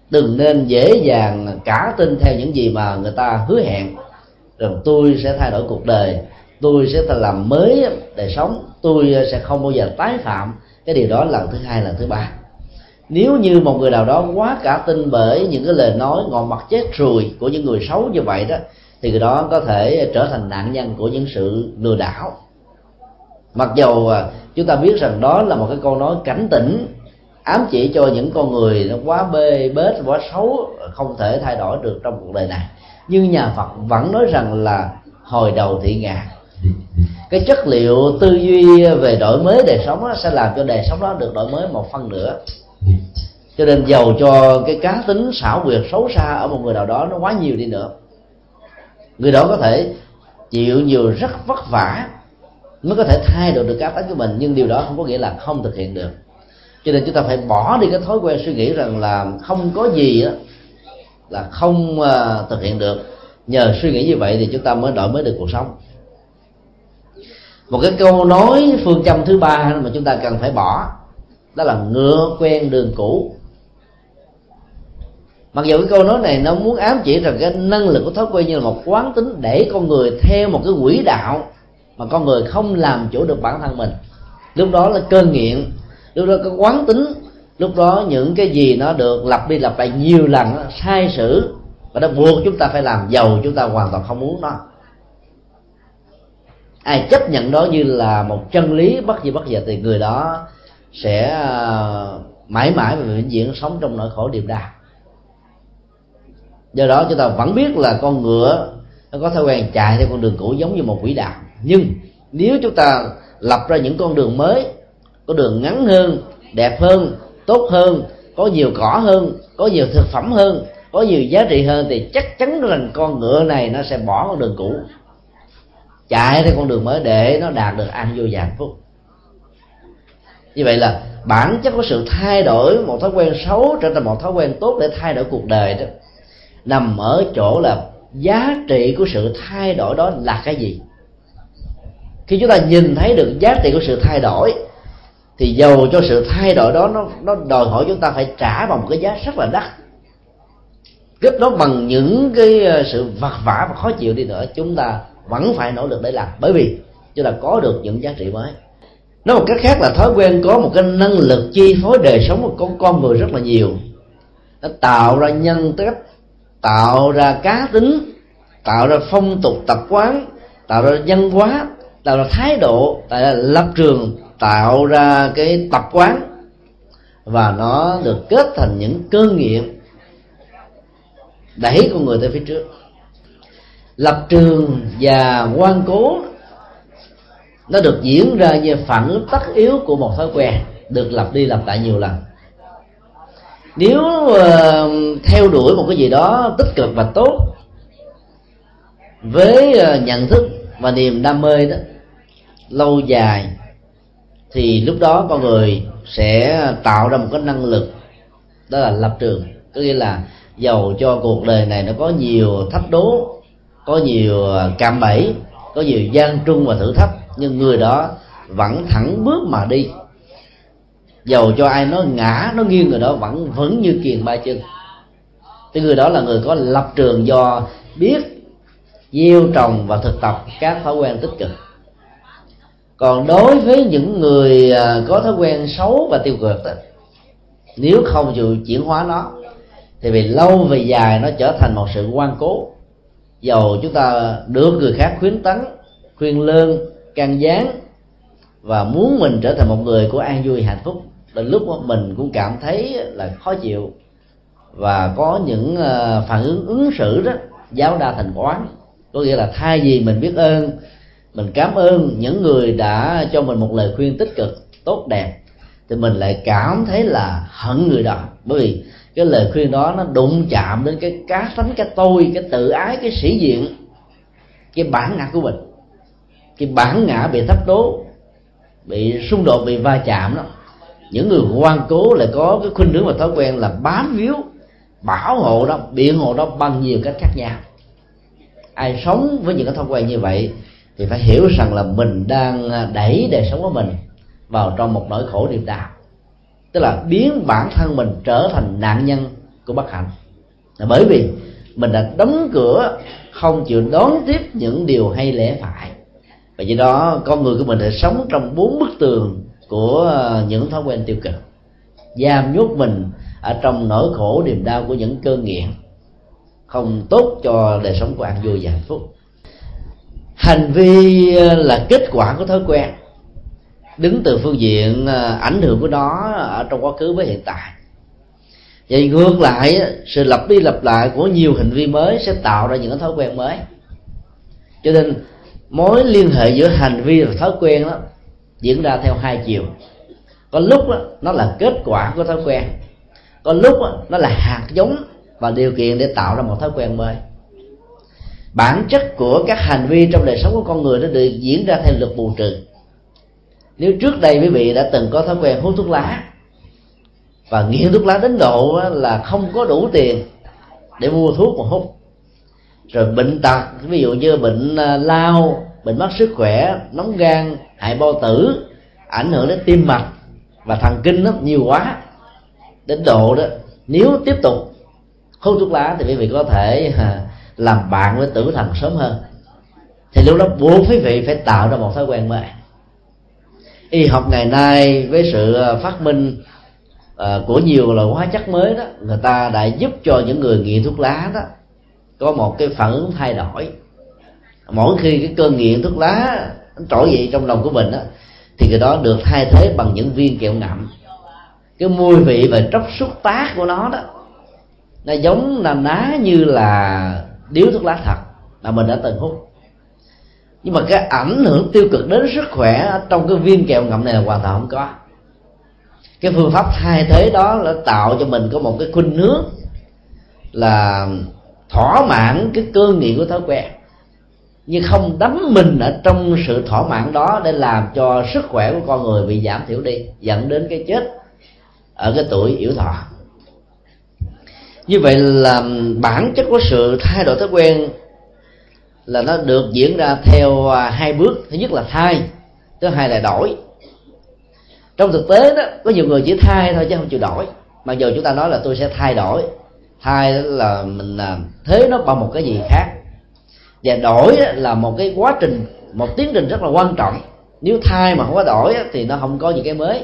Đừng nên dễ dàng cả tin theo những gì mà người ta hứa hẹn. Rằng tôi sẽ thay đổi cuộc đời, tôi sẽ làm mới đời sống, tôi sẽ không bao giờ tái phạm. Cái điều đó lần thứ hai, lần thứ ba. Nếu như một người nào đó quá cả tin bởi những cái lời nói ngọn mặt chết rùi của những người xấu như vậy đó, thì người đó có thể trở thành nạn nhân của những sự lừa đảo mặc dầu à, chúng ta biết rằng đó là một cái câu nói cảnh tỉnh ám chỉ cho những con người nó quá bê bết quá xấu không thể thay đổi được trong cuộc đời này. Nhưng nhà phật vẫn nói rằng là hồi đầu thị ngà, cái chất liệu tư duy về đổi mới đời sống đó sẽ làm cho đời sống đó được đổi mới một phần nữa. Cho nên giàu cho cái cá tính xảo quyệt xấu xa ở một người nào đó nó quá nhiều đi nữa người đó có thể chịu nhiều rất vất vả mới có thể thay đổi được cá tính của mình nhưng điều đó không có nghĩa là không thực hiện được. Cho nên chúng ta phải bỏ đi cái thói quen suy nghĩ rằng là không có gì đó là không uh, thực hiện được. Nhờ suy nghĩ như vậy thì chúng ta mới đổi mới được cuộc sống. Một cái câu nói phương châm thứ ba mà chúng ta cần phải bỏ đó là ngựa quen đường cũ. Mặc dù cái câu nói này nó muốn ám chỉ rằng cái năng lực của thói quen như là một quán tính để con người theo một cái quỹ đạo mà con người không làm chủ được bản thân mình. Lúc đó là cơn nghiện, lúc đó có quán tính, lúc đó những cái gì nó được lặp đi lặp lại nhiều lần sai sử, và nó buộc chúng ta phải làm giàu, chúng ta hoàn toàn không muốn nó. Ai chấp nhận đó như là một chân lý bất gì bất giờ thì người đó sẽ à, mãi mãi và vĩnh viễn sống trong nỗi khổ điềm đau. Do đó chúng ta vẫn biết là con ngựa nó có thói quen chạy theo con đường cũ giống như một quỹ đạo nhưng nếu chúng ta lập ra những con đường mới, có đường ngắn hơn, đẹp hơn, tốt hơn, có nhiều cỏ hơn, có nhiều thực phẩm hơn, có nhiều giá trị hơn, thì chắc chắn rằng con ngựa này nó sẽ bỏ con đường cũ. Chạy theo con đường mới để nó đạt được an vui và hạnh phúc. Như vậy là bản chất của sự thay đổi một thói quen xấu trở thành một thói quen tốt để thay đổi cuộc đời đó, nằm ở chỗ là giá trị của sự thay đổi đó là cái gì? Khi chúng ta nhìn thấy được giá trị của sự thay đổi, thì dầu cho sự thay đổi đó nó nó đòi hỏi chúng ta phải trả bằng một cái giá rất là đắt. Kết nó bằng những cái ờ, sự vật vả và khó chịu đi nữa, chúng ta vẫn phải nỗ lực để làm. Bởi vì chúng ta có được những giá trị mới. Nói một cách khác là thói quen có một cái năng lực chi phối đời sống của con con người rất là nhiều. Nó tạo ra nhân cách, tạo ra cá tính, tạo ra phong tục tập quán, tạo ra văn hóa tạo ra thái độ tại là lập trường tạo ra cái tập quán. Và nó được kết thành những cơ nghiệm đẩy con người tới phía trước. Lập trường và quan cố nó được diễn ra như phản ứng tất yếu của một thói quen được lặp đi lặp lại nhiều lần. Nếu uh, theo đuổi một cái gì đó tích cực và tốt với uh, nhận thức và niềm đam mê đó lâu dài, thì lúc đó con người sẽ tạo ra một cái năng lực, đó là lập trường. Có nghĩa là giàu cho cuộc đời này nó có nhiều thách đố, có nhiều cạm bẫy, có nhiều gian trung và thử thách, nhưng người đó vẫn thẳng bước mà đi. Dầu cho ai nó ngã, nó nghiêng, người đó vẫn vẫn như kiền ba chân. Thì người đó là người có lập trường do biết, gieo trồng và thực tập các thói quen tích cực còn đối với những người à, có thói quen xấu và tiêu cực đó, nếu không chịu chuyển hóa nó thì vì lâu về dài nó trở thành một sự quan cố. Dầu chúng ta được người khác khuyến tấn khuyên lơn can gián và muốn mình trở thành một người của an vui hạnh phúc đến lúc mình cũng cảm thấy là khó chịu và có những à, phản ứng ứng xử đó giáo đa thành oán có nghĩa là thay vì mình biết ơn mình cảm ơn những người đã cho mình một lời khuyên tích cực, tốt đẹp. Thì mình lại cảm thấy là hận người đó. Bởi vì cái lời khuyên đó nó đụng chạm đến cái cá tánh cái tôi, cái tự ái, cái sĩ diện, cái bản ngã của mình. Cái bản ngã bị thách đố, bị xung đột, bị va chạm đó. Những người ngoan cố lại có cái khuynh hướng và thói quen là bám víu, bảo hộ đó, biện hộ đó bằng nhiều cách khác nhau. Ai sống với những cái thói quen như vậy thì phải hiểu rằng là mình đang đẩy đời sống của mình vào trong một nỗi khổ niềm đau. Tức là biến bản thân mình trở thành nạn nhân của bất hạnh. Là bởi vì mình đã đóng cửa, không chịu đón tiếp những điều hay lẽ phải. Và do đó, con người của mình sẽ sống trong bốn bức tường của ờ, những thói quen tiêu cực. Giam nhốt mình ở trong nỗi khổ niềm đau của những cơn nghiện. Không tốt cho đời sống của an vui và hạnh phúc hành vi ờ, là kết quả của thói quen. Đứng từ phương diện ờ, ảnh hưởng của nó ở trong quá khứ với hiện tại. Vậy ngược lại sự lặp đi lặp lại của nhiều hành vi mới sẽ tạo ra những thói quen mới. Cho nên mối liên hệ giữa hành vi và thói quen đó diễn ra theo hai chiều. Có lúc đó, nó là kết quả của thói quen. Có lúc đó, nó là hạt giống và điều kiện để tạo ra một thói quen mới bản chất của các hành vi trong đời sống của con người nó được diễn ra theo luật bù trừ. Nếu trước đây quý vị đã từng có thói quen hút thuốc lá và nghiện thuốc lá đến độ là không có đủ tiền để mua thuốc mà hút rồi bệnh tật ví dụ như bệnh à, lao bệnh mất sức khỏe nóng gan hại bao tử ảnh hưởng đến tim mạch và thần kinh nó nhiều quá đến độ đó nếu tiếp tục hút thuốc lá thì quý vị có thể à, làm bạn với tử thần sớm hơn. Thì lúc đó buộc quý vị phải tạo ra một thói quen mới. Y học ngày nay với sự ờ, phát minh ờ, của nhiều loại hóa chất mới đó người ta đã giúp cho những người nghiện thuốc lá đó có một cái phản ứng thay đổi. Mỗi khi cái cơn nghiện thuốc lá trỗi dậy trong lòng của mình đó, thì cái đó được thay thế bằng những viên kẹo ngậm. Cái mùi vị và tróc xúc tác của nó đó nó giống là ná như là điếu thuốc lá thật mà mình đã từng hút. Nhưng mà cái ảnh hưởng tiêu cực đến sức khỏe trong cái viên kẹo ngậm này là hoàn toàn không có. Cái phương pháp thay thế đó là tạo cho mình có một cái khuynh hướng là thỏa mãn cái cơ nghiện của thói quen. Nhưng không đắm mình ở trong sự thỏa mãn đó để làm cho sức khỏe của con người bị giảm thiểu đi, dẫn đến cái chết ở cái tuổi yếu thọ như vậy là bản chất của sự thay đổi thói quen là nó được diễn ra theo à, hai bước. Thứ nhất là thay, thứ hai là đổi. Trong thực tế đó, có nhiều người chỉ thay thôi chứ không chịu đổi. Mặc dù chúng ta nói là tôi sẽ thay đổi, thay là mình à, thế nó bằng một cái gì khác. Và đổi là một cái quá trình, một tiến trình rất là quan trọng. Nếu thay mà không có đổi thì nó không có những cái mới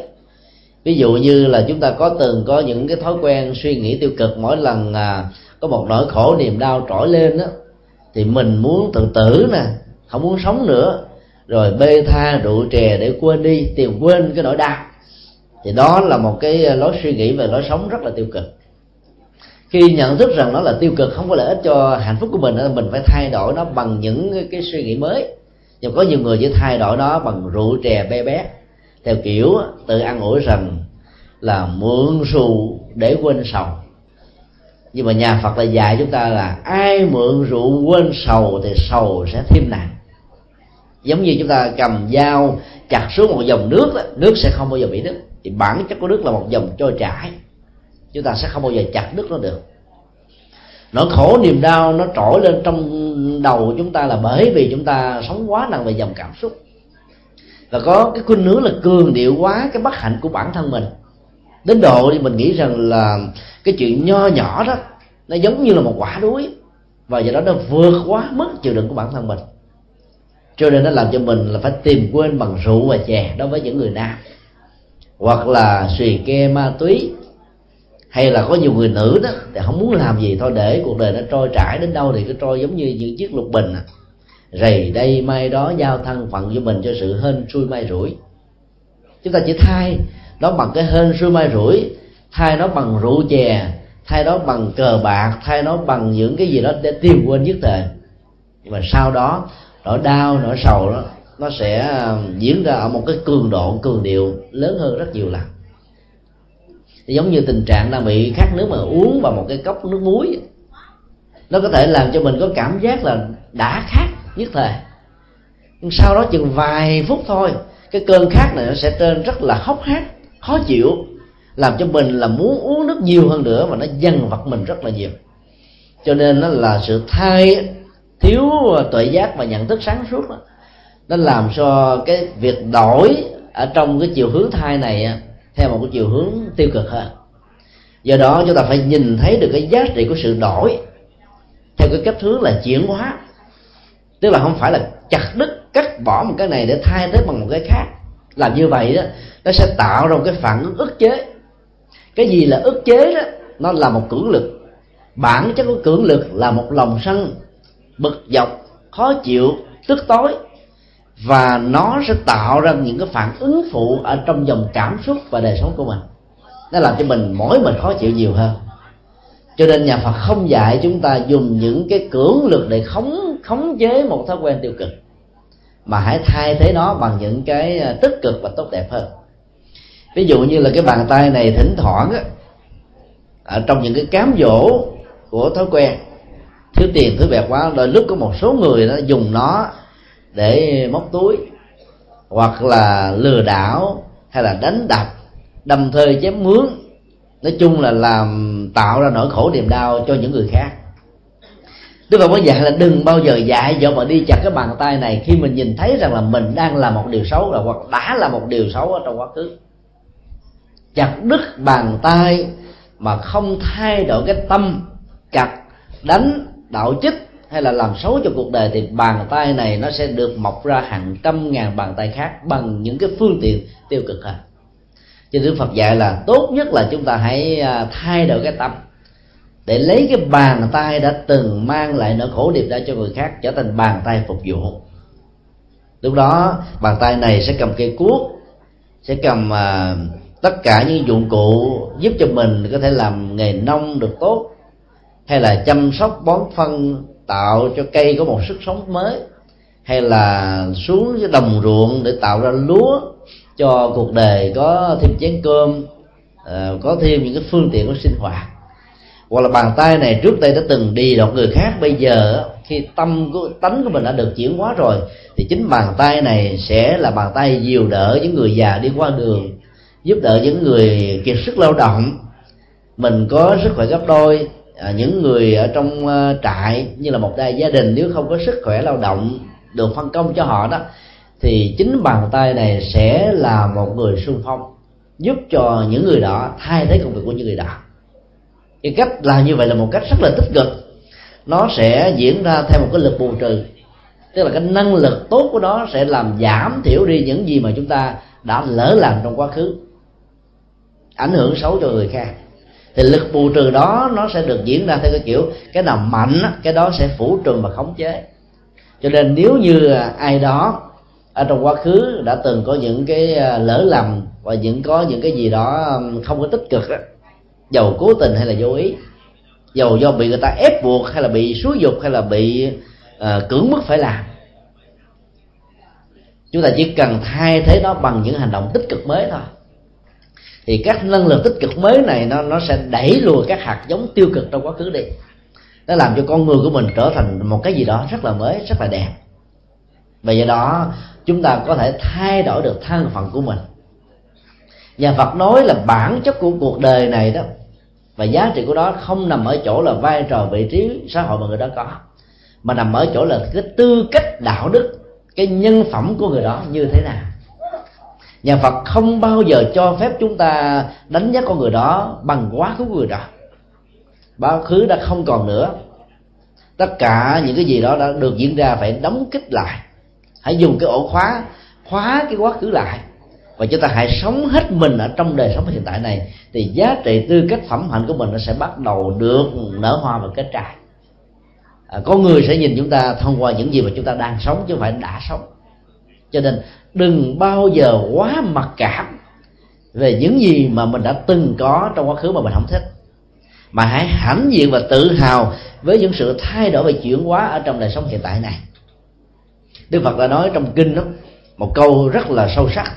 ví dụ như là chúng ta có từng có những cái thói quen suy nghĩ tiêu cực mỗi lần à, có một nỗi khổ niềm đau trỗi lên đó thì mình muốn tự tử nè không muốn sống nữa. Rồi bê tha rượu chè để quên đi tìm quên cái nỗi đau. Thì đó là một cái à, lối suy nghĩ về lối sống rất là tiêu cực. Khi nhận thức rằng nó là tiêu cực không có lợi ích cho hạnh phúc của mình mình phải thay đổi nó bằng những cái suy nghĩ mới. Nhưng có nhiều người chỉ thay đổi nó bằng rượu chè bê bé theo kiểu tự ăn ủi rằng là mượn rượu để quên sầu. Nhưng mà nhà phật là dạy chúng ta là ai mượn rượu quên sầu thì sầu sẽ thêm nặng giống như chúng ta cầm dao chặt xuống một dòng nước đó, nước sẽ không bao giờ bị đứt. Thì bản chất của nước là một dòng trôi chảy. Chúng ta sẽ không bao giờ chặt đứt nó được. Nỗi khổ niềm đau nó trỗi lên trong đầu chúng ta là bởi vì chúng ta sống quá nặng về dòng cảm xúc và có cái khuynh hướng là cường điệu quá cái bất hạnh của bản thân mình. Đến độ thì mình nghĩ rằng là cái chuyện nho nhỏ đó, nó giống như là một quả đuối. Và do đó nó vượt quá mức chịu đựng của bản thân mình. Cho nên nó làm cho mình là phải tìm quên bằng rượu và chè đối với những người nam. Hoặc là xì ke ma túy. Hay là có nhiều người nữ đó, thì không muốn làm gì thôi để cuộc đời nó trôi trải đến đâu thì cứ trôi giống như những chiếc lục bình à rầy đây mai đó giao thân phận cho mình cho sự hên xui may rủi. Chúng ta chỉ thay nó bằng cái hên xui may rủi, thay nó bằng rượu chè, thay nó bằng cờ bạc, thay nó bằng những cái gì đó để tìm quên nhất thời. Nhưng mà sau đó, nỗi đau, nỗi sầu đó, nó sẽ um, diễn ra ở một cái cường độ cường điệu lớn hơn rất nhiều lần. Giống như tình trạng là bị khát nước mà uống vào một cái cốc nước muối. Nó có thể làm cho mình có cảm giác là đã khát nhất thời. Nhưng sau đó chừng vài phút thôi, cái cơn khát này nó sẽ trên rất là hốc hác, khó chịu, làm cho mình là muốn uống nước nhiều hơn nữa và nó dằn vặt mình rất là nhiều. Cho nên nó là sự thay, thiếu à, tuệ giác và nhận thức sáng suốt đó. Nó làm cho cái việc đổi ở trong cái chiều hướng thai này à, theo một cái chiều hướng tiêu cực hơn. Do đó chúng ta phải nhìn thấy được cái giá trị của sự đổi theo cái cách hướng là chuyển hóa tức là không phải là chặt đứt, cắt bỏ một cái này để thay thế bằng một cái khác. Làm như vậy đó, nó sẽ tạo ra một cái phản ứng ức chế. Cái gì là ức chế đó? Nó là một cưỡng lực. Bản chất của cưỡng lực là một lòng sân, bực dọc, khó chịu, tức tối. Và nó sẽ tạo ra những cái phản ứng phụ ở trong dòng cảm xúc và đời sống của mình. Nó làm cho mình, mỗi mình khó chịu nhiều hơn cho nên nhà Phật không dạy chúng ta dùng những cái cưỡng lực để khống khống chế một thói quen tiêu cực mà hãy thay thế nó bằng những cái à, tích cực và tốt đẹp hơn. Ví dụ như là cái bàn tay này thỉnh thoảng á, ở trong những cái cám dỗ của thói quen thiếu tiền thứ bẹt quá đôi lúc có một số người nó dùng nó để móc túi hoặc là lừa đảo hay là đánh đập đâm thơi chém mướn nói chung là làm tạo ra nỗi khổ niềm đau cho những người khác. Đức Phật có dạy là đừng bao giờ dạy dỗ mà đi chặt cái bàn tay này khi mình nhìn thấy rằng là mình đang làm một điều xấu rồi hoặc đã là một điều xấu ở trong quá khứ. Chặt đứt bàn tay mà không thay đổi cái tâm, chặt, đánh, đạo chích hay là làm xấu cho cuộc đời thì bàn tay này nó sẽ được mọc ra hàng trăm ngàn bàn tay khác bằng những cái phương tiện tiêu cực hơn cho Đức Phật dạy là tốt nhất là chúng ta hãy à, thay đổi cái tâm. Để lấy cái bàn tay đã từng mang lại nỗi khổ điệp ra cho người khác trở thành bàn tay phục vụ. Lúc đó bàn tay này sẽ cầm cây cuốc sẽ cầm uh, tất cả những dụng cụ giúp cho mình có thể làm nghề nông được tốt hay là chăm sóc bón phân tạo cho cây có một sức sống mới hay là xuống cái đồng ruộng để tạo ra lúa cho cuộc đời có thêm chén cơm ờ, có thêm những cái phương tiện của sinh hoạt. Hoặc là bàn tay này trước đây đã từng đi đọc người khác bây giờ khi tâm của tánh của mình đã được chuyển hóa rồi thì chính bàn tay này sẽ là bàn tay dìu đỡ những người già đi qua đường giúp đỡ những người kiệt sức lao động. Mình có sức khỏe gấp đôi à, những người ở trong ờ, trại như là một đại gia đình nếu không có sức khỏe lao động được phân công cho họ đó thì chính bàn tay này sẽ là một người xung phong, giúp cho những người đó thay thế công việc của những người đó cái cách làm như vậy là một cách rất là tích cực. Nó sẽ diễn ra theo một cái lực bù trừ. Tức là cái năng lực tốt của nó sẽ làm giảm thiểu đi những gì mà chúng ta đã lỡ làm trong quá khứ. Ảnh hưởng xấu cho người khác. Thì lực bù trừ đó nó sẽ được diễn ra theo cái kiểu, cái nào mạnh cái đó sẽ phủ trùm và khống chế. Cho nên nếu như ai đó ở trong quá khứ đã từng có những cái à, lỡ lầm và những có những cái gì đó không có tích cực đó dầu cố tình hay là vô ý. Dầu do bị người ta ép buộc hay là bị xúi dục hay là bị uh, cưỡng bức phải làm. Chúng ta chỉ cần thay thế nó bằng những hành động tích cực mới thôi. Thì các năng lực tích cực mới này nó nó sẽ đẩy lùi các hạt giống tiêu cực trong quá khứ đi. Nó làm cho con người của mình trở thành một cái gì đó rất là mới rất là đẹp và do đó, chúng ta có thể thay đổi được thân phận của mình. Nhà Phật nói là bản chất của cuộc đời này đó, và giá trị của nó không nằm ở chỗ là vai trò, vị trí, xã hội mà người đó có, mà nằm ở chỗ là cái tư cách, đạo đức, cái nhân phẩm của người đó như thế nào. Nhà phật không bao giờ cho phép chúng ta đánh giá con người đó bằng quá khứ của người đó. Quá khứ đã không còn nữa. Tất cả những cái gì đó đã được diễn ra phải đóng kích lại hãy dùng cái ổ khóa khóa cái quá khứ lại. Và chúng ta hãy sống hết mình ở trong đời sống hiện tại này. Thì giá trị tư cách phẩm hạnh của mình nó sẽ bắt đầu được nở hoa và kết trái. À, có người sẽ nhìn chúng ta thông qua những gì mà chúng ta đang sống chứ không phải đã sống. Cho nên đừng bao giờ quá mặc cảm về những gì mà mình đã từng có trong quá khứ mà mình không thích. Mà hãy hãnh diện và tự hào với những sự thay đổi và chuyển hóa ở trong đời sống hiện tại này đức phật đã nói trong kinh đó một câu rất là sâu sắc.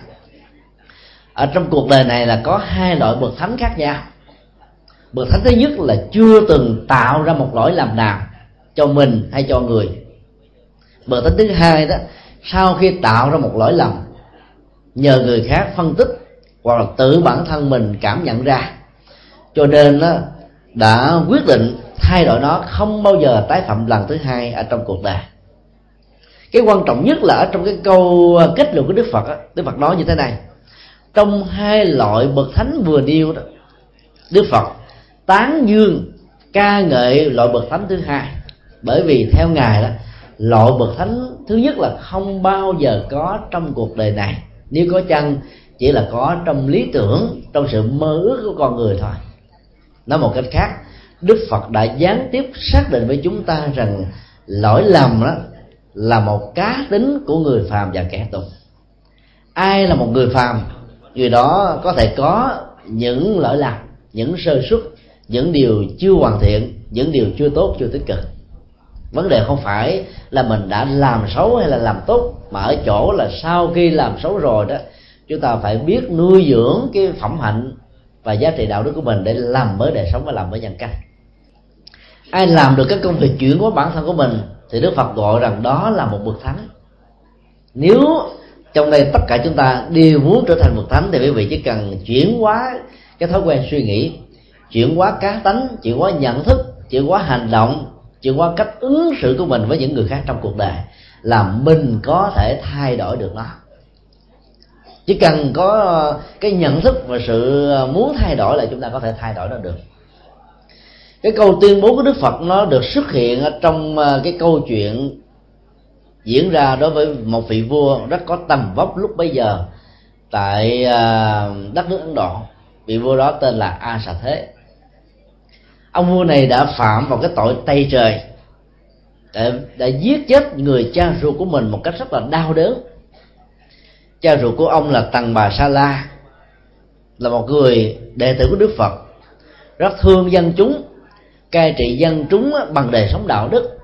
Ở trong cuộc đời này là có hai loại bậc thánh khác nhau. Bậc thánh thứ nhất là chưa từng tạo ra một lỗi làm nào cho mình hay cho người. Bậc thánh thứ hai đó sau khi tạo ra một lỗi lầm nhờ người khác phân tích hoặc là tự bản thân mình cảm nhận ra. Cho nên đó, đã quyết định thay đổi nó không bao giờ tái phạm lần thứ hai ở trong cuộc đời cái quan trọng nhất là ở trong cái câu ờ, kết luận của đức phật đó, đức phật nói như thế này. Trong hai loại bậc thánh vừa nêu đó đức phật tán dương ca ngợi loại bậc thánh thứ hai. Bởi vì theo ngài đó loại bậc thánh thứ nhất là không bao giờ có trong cuộc đời này. Nếu có chăng chỉ là có trong lý tưởng trong sự mơ ước của con người thôi. Nói một cách khác đức phật đã gián tiếp xác định với chúng ta rằng lỗi lầm đó là một cá tính của người phàm và kẻ tục. Ai là một người phàm người đó có thể có những lỗi lạc, những sơ suất những điều chưa hoàn thiện những điều chưa tốt chưa tích cực. Vấn đề không phải là mình đã làm xấu hay là làm tốt mà ở chỗ là sau khi làm xấu rồi đó chúng ta phải biết nuôi dưỡng cái phẩm hạnh và giá trị đạo đức của mình để làm mới đời sống và làm mới nhân cách. Ai làm được các công việc chuyển hóa bản thân của mình thì đức phật gọi rằng đó là một bậc thánh. Nếu trong đây tất cả chúng ta đều muốn trở thành bậc thánh, thì quý vị chỉ cần chuyển hóa cái thói quen suy nghĩ, chuyển hóa cá tánh chuyển hóa nhận thức, chuyển hóa hành động, chuyển hóa cách ứng xử của mình với những người khác trong cuộc đời là mình có thể thay đổi được nó. Chỉ cần có cái nhận thức và sự muốn thay đổi là chúng ta có thể thay đổi nó được cái câu tuyên bố của đức phật nó được xuất hiện ở trong à, cái câu chuyện diễn ra đối với một vị vua rất có tầm vóc lúc bấy giờ tại à, đất nước ấn độ. Vị vua đó tên là a xà thế. Ông vua này đã phạm vào cái tội tay trời đã, đã giết chết người cha ruột của mình một cách rất là đau đớn. Cha ruột của ông là tần bà sa la là một người đệ tử của đức phật rất thương dân chúng cai trị dân chúng bằng đời sống đạo đức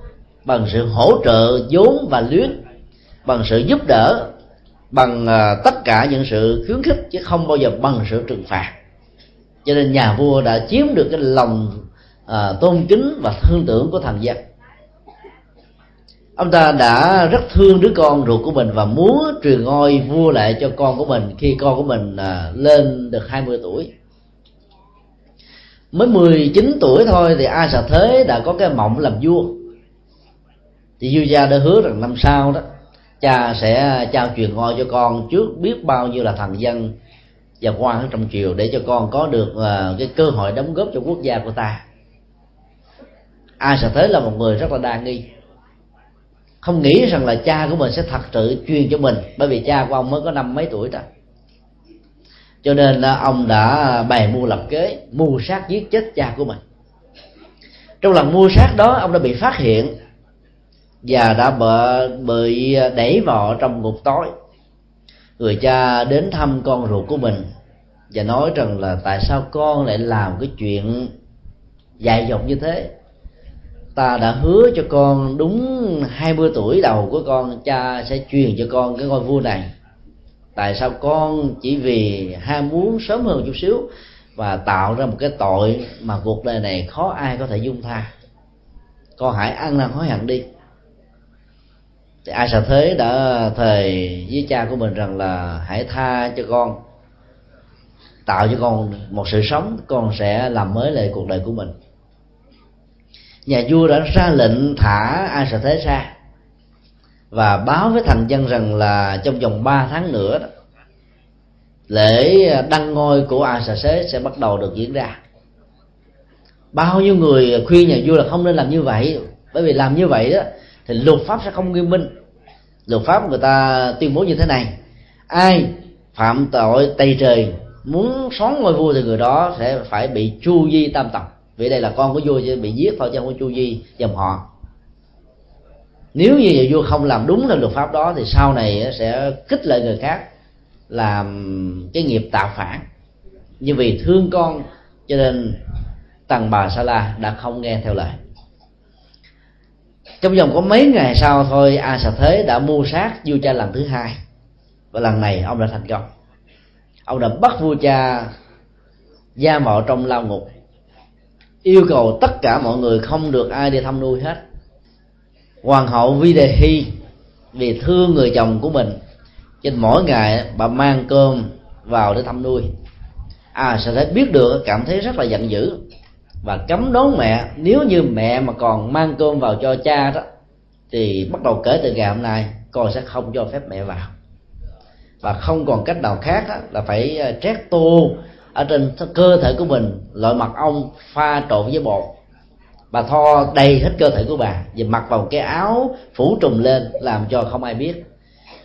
bằng sự hỗ trợ vốn và luyến bằng sự giúp đỡ bằng à, tất cả những sự khuyến khích chứ không bao giờ bằng sự trừng phạt. Cho nên nhà vua đã chiếm được cái lòng à, tôn kính và thương tưởng của thần dân ông ta đã rất thương đứa con ruột của mình và muốn truyền ngôi vua lại cho con của mình khi con của mình à, lên được 20 tuổi mới 19 tuổi thôi thì ai sợ Thế đã có cái mộng làm vua? Thì vua gia đã hứa rằng năm sau đó cha sẽ trao truyền ngôi cho con trước biết bao nhiêu là thần dân và quan ở trong triều để cho con có được uh, cái cơ hội đóng góp cho quốc gia của ta. Ai Xà Thế là một người rất là đa nghi. Không nghĩ rằng là cha của mình sẽ thật sự truyền cho mình bởi vì cha của ông mới có năm mấy tuổi thôi cho nên ông đã bày mưu lập kế, mưu sát giết chết cha của mình. Trong lần mua sát đó, ông đã bị phát hiện và đã bị đẩy vào trong ngục tối. Người cha đến thăm con ruột của mình và nói rằng là tại sao con lại làm cái chuyện dại dột như thế? Ta đã hứa cho con đúng 20 tuổi đầu của con, cha sẽ truyền cho con cái ngôi vua này tại sao con chỉ vì ham muốn sớm hơn chút xíu và tạo ra một cái tội mà cuộc đời này khó ai có thể dung tha? Con hãy ăn năn hối hận đi. Thì ai sợ thế đã thề với cha của mình rằng là hãy tha cho con, tạo cho con một sự sống, con sẽ làm mới lại cuộc đời của mình. Nhà vua đã ra lệnh thả ai sợ thế ra và báo với thành dân rằng là trong vòng 3 tháng nữa đó, lễ đăng ngôi của a xà xế sẽ bắt đầu được diễn ra. Bao nhiêu người khuyên nhà vua là không nên làm như vậy bởi vì làm như vậy đó thì luật pháp sẽ không nghiêm minh. Luật pháp người ta tuyên bố như thế này ai phạm tội tây trời muốn xóa ngôi vua thì người đó sẽ phải bị chu di tam tộc. Vì đây là con của vua chứ bị giết thôi chứ không có chu di dòng họ nếu như nhà vua không làm đúng theo luật pháp đó, thì sau này sẽ kích lệ người khác làm cái nghiệp tạo phản. Như vì thương con, cho nên tần bà sa la đã không nghe theo lời. Trong vòng có mấy ngày sau thôi, a xà thế đã mua sát vua cha lần thứ hai. Và lần này ông đã thành công. Ông đã bắt vua cha gia vào trong lao ngục. Yêu cầu tất cả mọi người không được ai đi thăm nuôi hết hoàng hậu vi đề hy vì thương người chồng của mình trên mỗi ngày bà mang cơm vào để thăm nuôi. À sẽ thấy biết được cảm thấy rất là giận dữ và cấm đón mẹ. Nếu như mẹ mà còn mang cơm vào cho cha đó thì bắt đầu kể từ ngày hôm nay con sẽ không cho phép mẹ vào. Và không còn cách nào khác đó, là phải à, trét tô ở trên cơ thể của mình loại mật ong pha trộn với bột bà tho đầy hết cơ thể của bà và mặc vào cái áo phủ trùm lên làm cho không ai biết.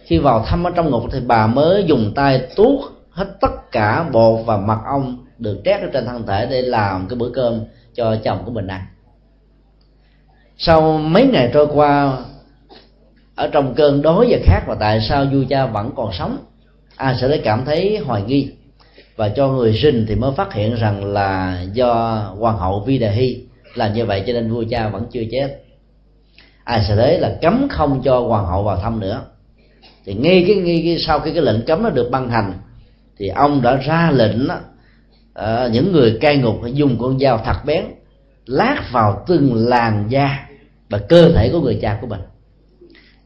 Khi vào thăm ở trong ngục thì bà mới dùng tay tuốt hết tất cả bột và mật ong được trét ở trên thân thể để làm cái bữa cơm cho chồng của mình ăn. Sau mấy ngày trôi qua, ở trong cơn đói và khát và tại sao vua cha vẫn còn sống a sẽ thấy cảm thấy hoài nghi? Và cho người sinh thì mới phát hiện rằng là do hoàng hậu vi đề hy làm như vậy cho nên vua cha vẫn chưa chết. Ai sẽ đấy là cấm không cho hoàng hậu vào thăm nữa. Thì ngay cái ngay cái sau khi cái lệnh cấm nó được ban hành thì ông đã ra lệnh đó, uh, ờ, những người cai ngục dùng con dao thật bén lát vào từng làn da và cơ thể của người cha của mình.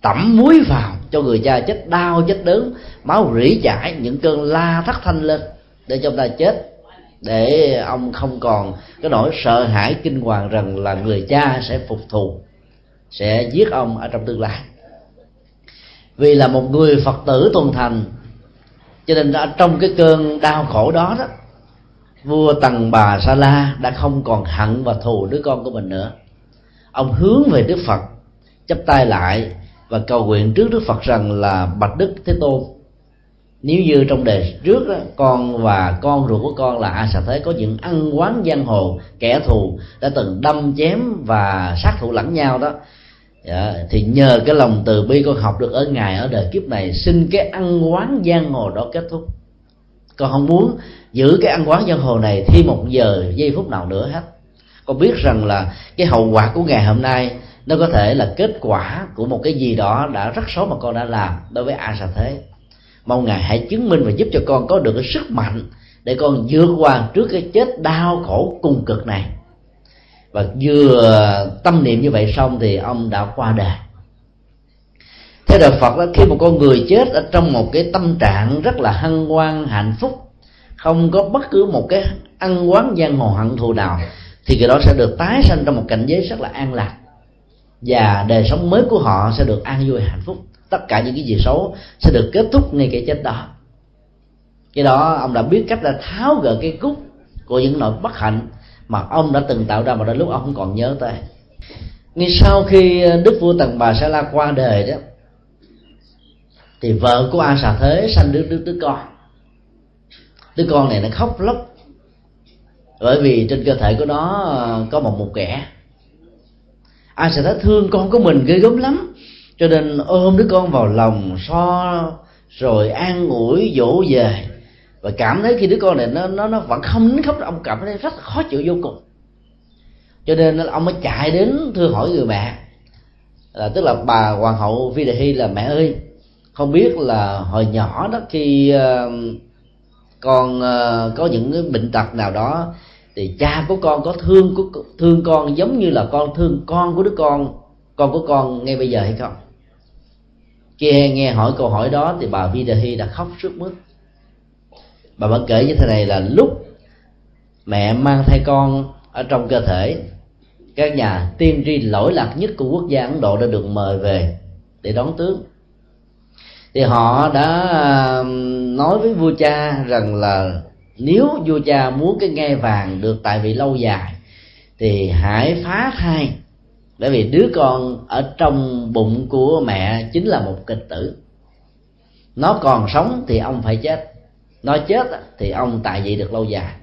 Tẩm muối vào cho người cha chết đau chết đớn máu rỉ chảy những cơn la thất thanh lên để cho ông ta chết để ông không còn cái nỗi sợ hãi kinh hoàng rằng là người cha sẽ phục thù, sẽ giết ông ở trong tương lai. Vì là một người phật tử tuần thành, cho nên ở trong cái cơn đau khổ đó đó, vua tần bà sa la đã không còn hận và thù đứa con của mình nữa. Ông hướng về đức phật, chắp tay lại và cầu nguyện trước đức phật rằng là bạch đức thế tôn nếu như trong đời trước đó, con và con ruột của con là a xà thế có những ăn quán giang hồ kẻ thù đã từng đâm chém và sát thủ lẫn nhau đó. Dạ, thì nhờ cái lòng từ bi con học được ở ngài ở đời kiếp này xin cái ăn quán giang hồ đó kết thúc. Con không muốn giữ cái ăn quán giang hồ này thêm một giờ giây phút nào nữa hết. Con biết rằng là cái hậu quả của ngày hôm nay nó có thể là kết quả của một cái gì đó đã rất xấu mà con đã làm đối với a xà thế mong ngài hãy chứng minh và giúp cho con có được cái sức mạnh để con vượt qua trước cái chết đau khổ cùng cực này. Và vừa tâm niệm như vậy xong thì ông đã qua đời. Theo đạo phật đó, khi một con người chết ở trong một cái tâm trạng rất là hân hoan, hạnh phúc, không có bất cứ một cái ăn quán giang hồ hận thù nào, thì người đó sẽ được tái sanh trong một cảnh giới rất là an lạc. Và đời sống mới của họ sẽ được an vui hạnh phúc tất cả những cái gì xấu sẽ được kết thúc ngay cái chết đó. Cái đó, ông đã biết cách là tháo gỡ cái cúc của những nỗi bất hạnh mà ông đã từng tạo ra mà đến lúc ông không còn nhớ tới. Ngay sau khi đức vua tần bà sa la qua đời đó, thì vợ của a xà thế sanh đứa đứa đứa con. Đứa con này nó khóc lóc, bởi vì trên cơ thể của nó ờ, có một một kẻ. A xà thế thương con của mình ghê gớm lắm cho nên ôm đứa con vào lòng so rồi an ủi dỗ về. Và cảm thấy khi đứa con này nó nó nó vẫn không nín khóc ông cảm thấy rất khó chịu vô cùng. Cho nên ông mới chạy đến thưa hỏi người mẹ. Là tức là bà hoàng hậu vi đề hy là mẹ ơi không biết là hồi nhỏ đó khi uh, con uh, có những cái bệnh tật nào đó thì cha của con có thương của thương con giống như là con thương con của đứa con con của con ngay bây giờ hay không? Khi nghe hỏi câu hỏi đó thì bà Vidahi đã khóc trước mướt bà vẫn kể như thế này là lúc mẹ mang thai con ở trong cơ thể, các nhà tiên tri lỗi lạc nhất của quốc gia ấn độ đã được mời về để đón tướng. Thì họ đã um, nói với vua cha rằng là nếu vua cha muốn cái ngai vàng được tại vị lâu dài thì hãy phá thai bởi vì đứa con ở trong bụng của mẹ chính là một kịch tử. Nó còn sống thì ông phải chết. Nó chết thì ông tại vị được lâu dài.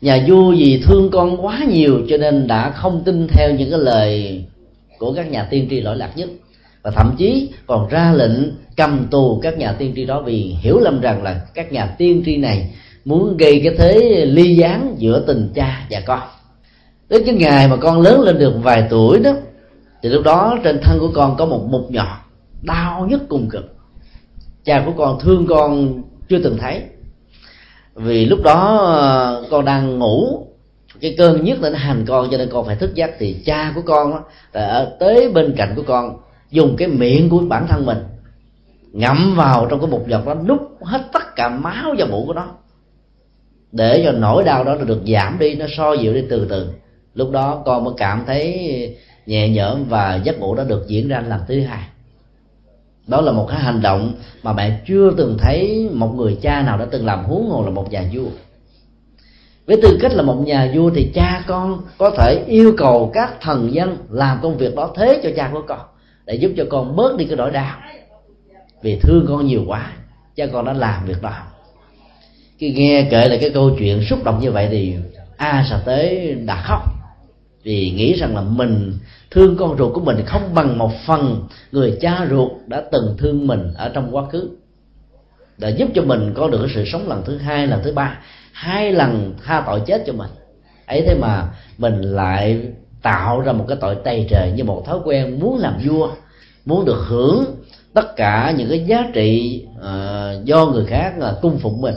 Nhà vua vì thương con quá nhiều cho nên đã không tin theo những cái lời của các nhà tiên tri lỗi lạc nhất. Và thậm chí còn ra lệnh cầm tù các nhà tiên tri đó vì hiểu lầm rằng là các nhà tiên tri này muốn gây cái thế ly gián giữa tình cha và con đến cái ngày mà con lớn lên được vài tuổi đó thì lúc đó trên thân của con có một mục nhọn đau nhất cùng cực. Cha của con thương con chưa từng thấy. Vì lúc đó ờ, con đang ngủ cái cơn nhức nó hành con cho nên con phải thức giấc. Thì cha của con đó, ở tới bên cạnh của con dùng cái miệng của bản thân mình ngậm vào trong cái bột giọt đó nút hết tất cả máu và mũ của nó. Để cho nỗi đau đó được giảm đi nó so dịu đi từ từ lúc đó con mới cảm thấy nhẹ nhõm và giấc ngủ đã được diễn ra lần thứ hai. Đó là một cái hành động mà mẹ chưa từng thấy một người cha nào đã từng làm huống hồ là một nhà vua. Với tư cách là một nhà vua thì cha con có thể yêu cầu các thần dân làm công việc đó thế cho cha của con để giúp cho con bớt đi cái nỗi đau. Vì thương con nhiều quá, cha con đã làm việc đó. Khi nghe kể lại cái câu chuyện xúc động như vậy thì a sà tế đã khóc vì nghĩ rằng là mình thương con ruột của mình không bằng một phần người cha ruột đã từng thương mình ở trong quá khứ. Để giúp cho mình có được sự sống lần thứ hai lần thứ ba. Hai lần tha tội chết cho mình. Ấy thế mà mình lại tạo ra một cái tội tày trời như một thói quen muốn làm vua muốn được hưởng tất cả những cái giá trị uh, do người khác uh, cung phụng mình.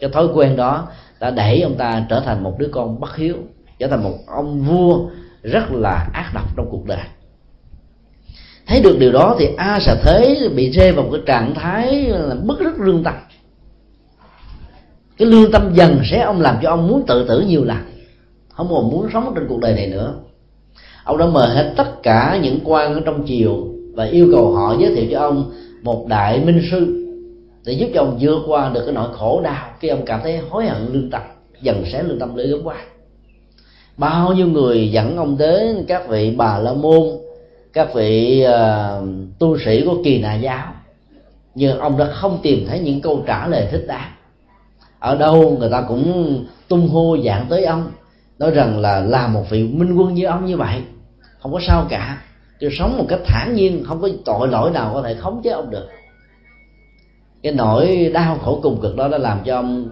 Cái thói quen đó đã đẩy ông ta trở thành một đứa con bất hiếu trở thành một ông vua rất là ác độc trong cuộc đời. Thấy được điều đó thì a sẽ thế bị rơi vào một cái trạng thái là bức rất lương tâm. Cái lương tâm dần sẽ ông làm cho ông muốn tự tử nhiều lần. Không còn muốn sống trên cuộc đời này nữa. Ông đã mời hết tất cả những quan ở trong triều và yêu cầu họ giới thiệu cho ông một đại minh sư để giúp cho ông vượt qua được cái nỗi khổ đau khi ông cảm thấy hối hận lương tâm, dần sẽ lương tâm lưỡi gấm qua bao nhiêu người dẫn ông đến các vị bà la môn các vị uh, tu sĩ của kỳ nà giáo. Nhưng ông đã không tìm thấy những câu trả lời thích đáng. Ở đâu người ta cũng tung hô dạng tới ông nói rằng là làm một vị minh quân như ông như vậy. Không có sao cả. Tôi sống một cách thản nhiên không có tội lỗi nào có thể khống chế ông được. Cái nỗi đau khổ cùng cực đó đã làm cho ông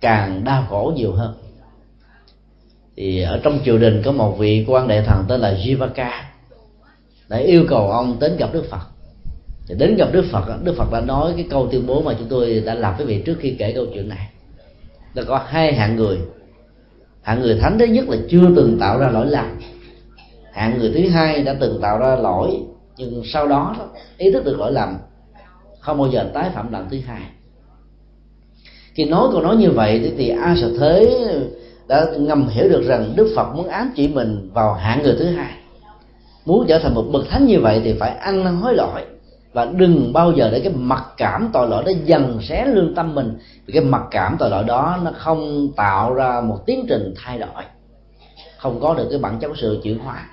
càng đau khổ nhiều hơn thì ở trong triều đình có một vị quan đại thần tên là Jivaka đã yêu cầu ông đến gặp Đức Phật. Thì đến gặp Đức Phật Đức Phật đã nói cái câu tuyên bố mà chúng tôi đã làm với vị trước khi kể câu chuyện này. Là có hai hạng người. Hạng người thánh thứ nhất là chưa từng tạo ra lỗi lầm. Hạng người thứ hai đã từng tạo ra lỗi nhưng sau đó ý thức được lỗi lầm không bao giờ tái phạm lần thứ hai. Khi nói câu nói như vậy thì, thì a sợ thế đã ngầm hiểu được rằng đức phật muốn ám chỉ mình vào hạng người thứ hai. Muốn trở thành một bậc thánh như vậy thì phải ăn năn hối lỗi và đừng bao giờ để cái mặc cảm tội lỗi đó dần xé lương tâm mình. Vì cái mặc cảm tội lỗi đó nó không tạo ra một tiến trình thay đổi. Không có được cái bản chất sự chuyển hóa.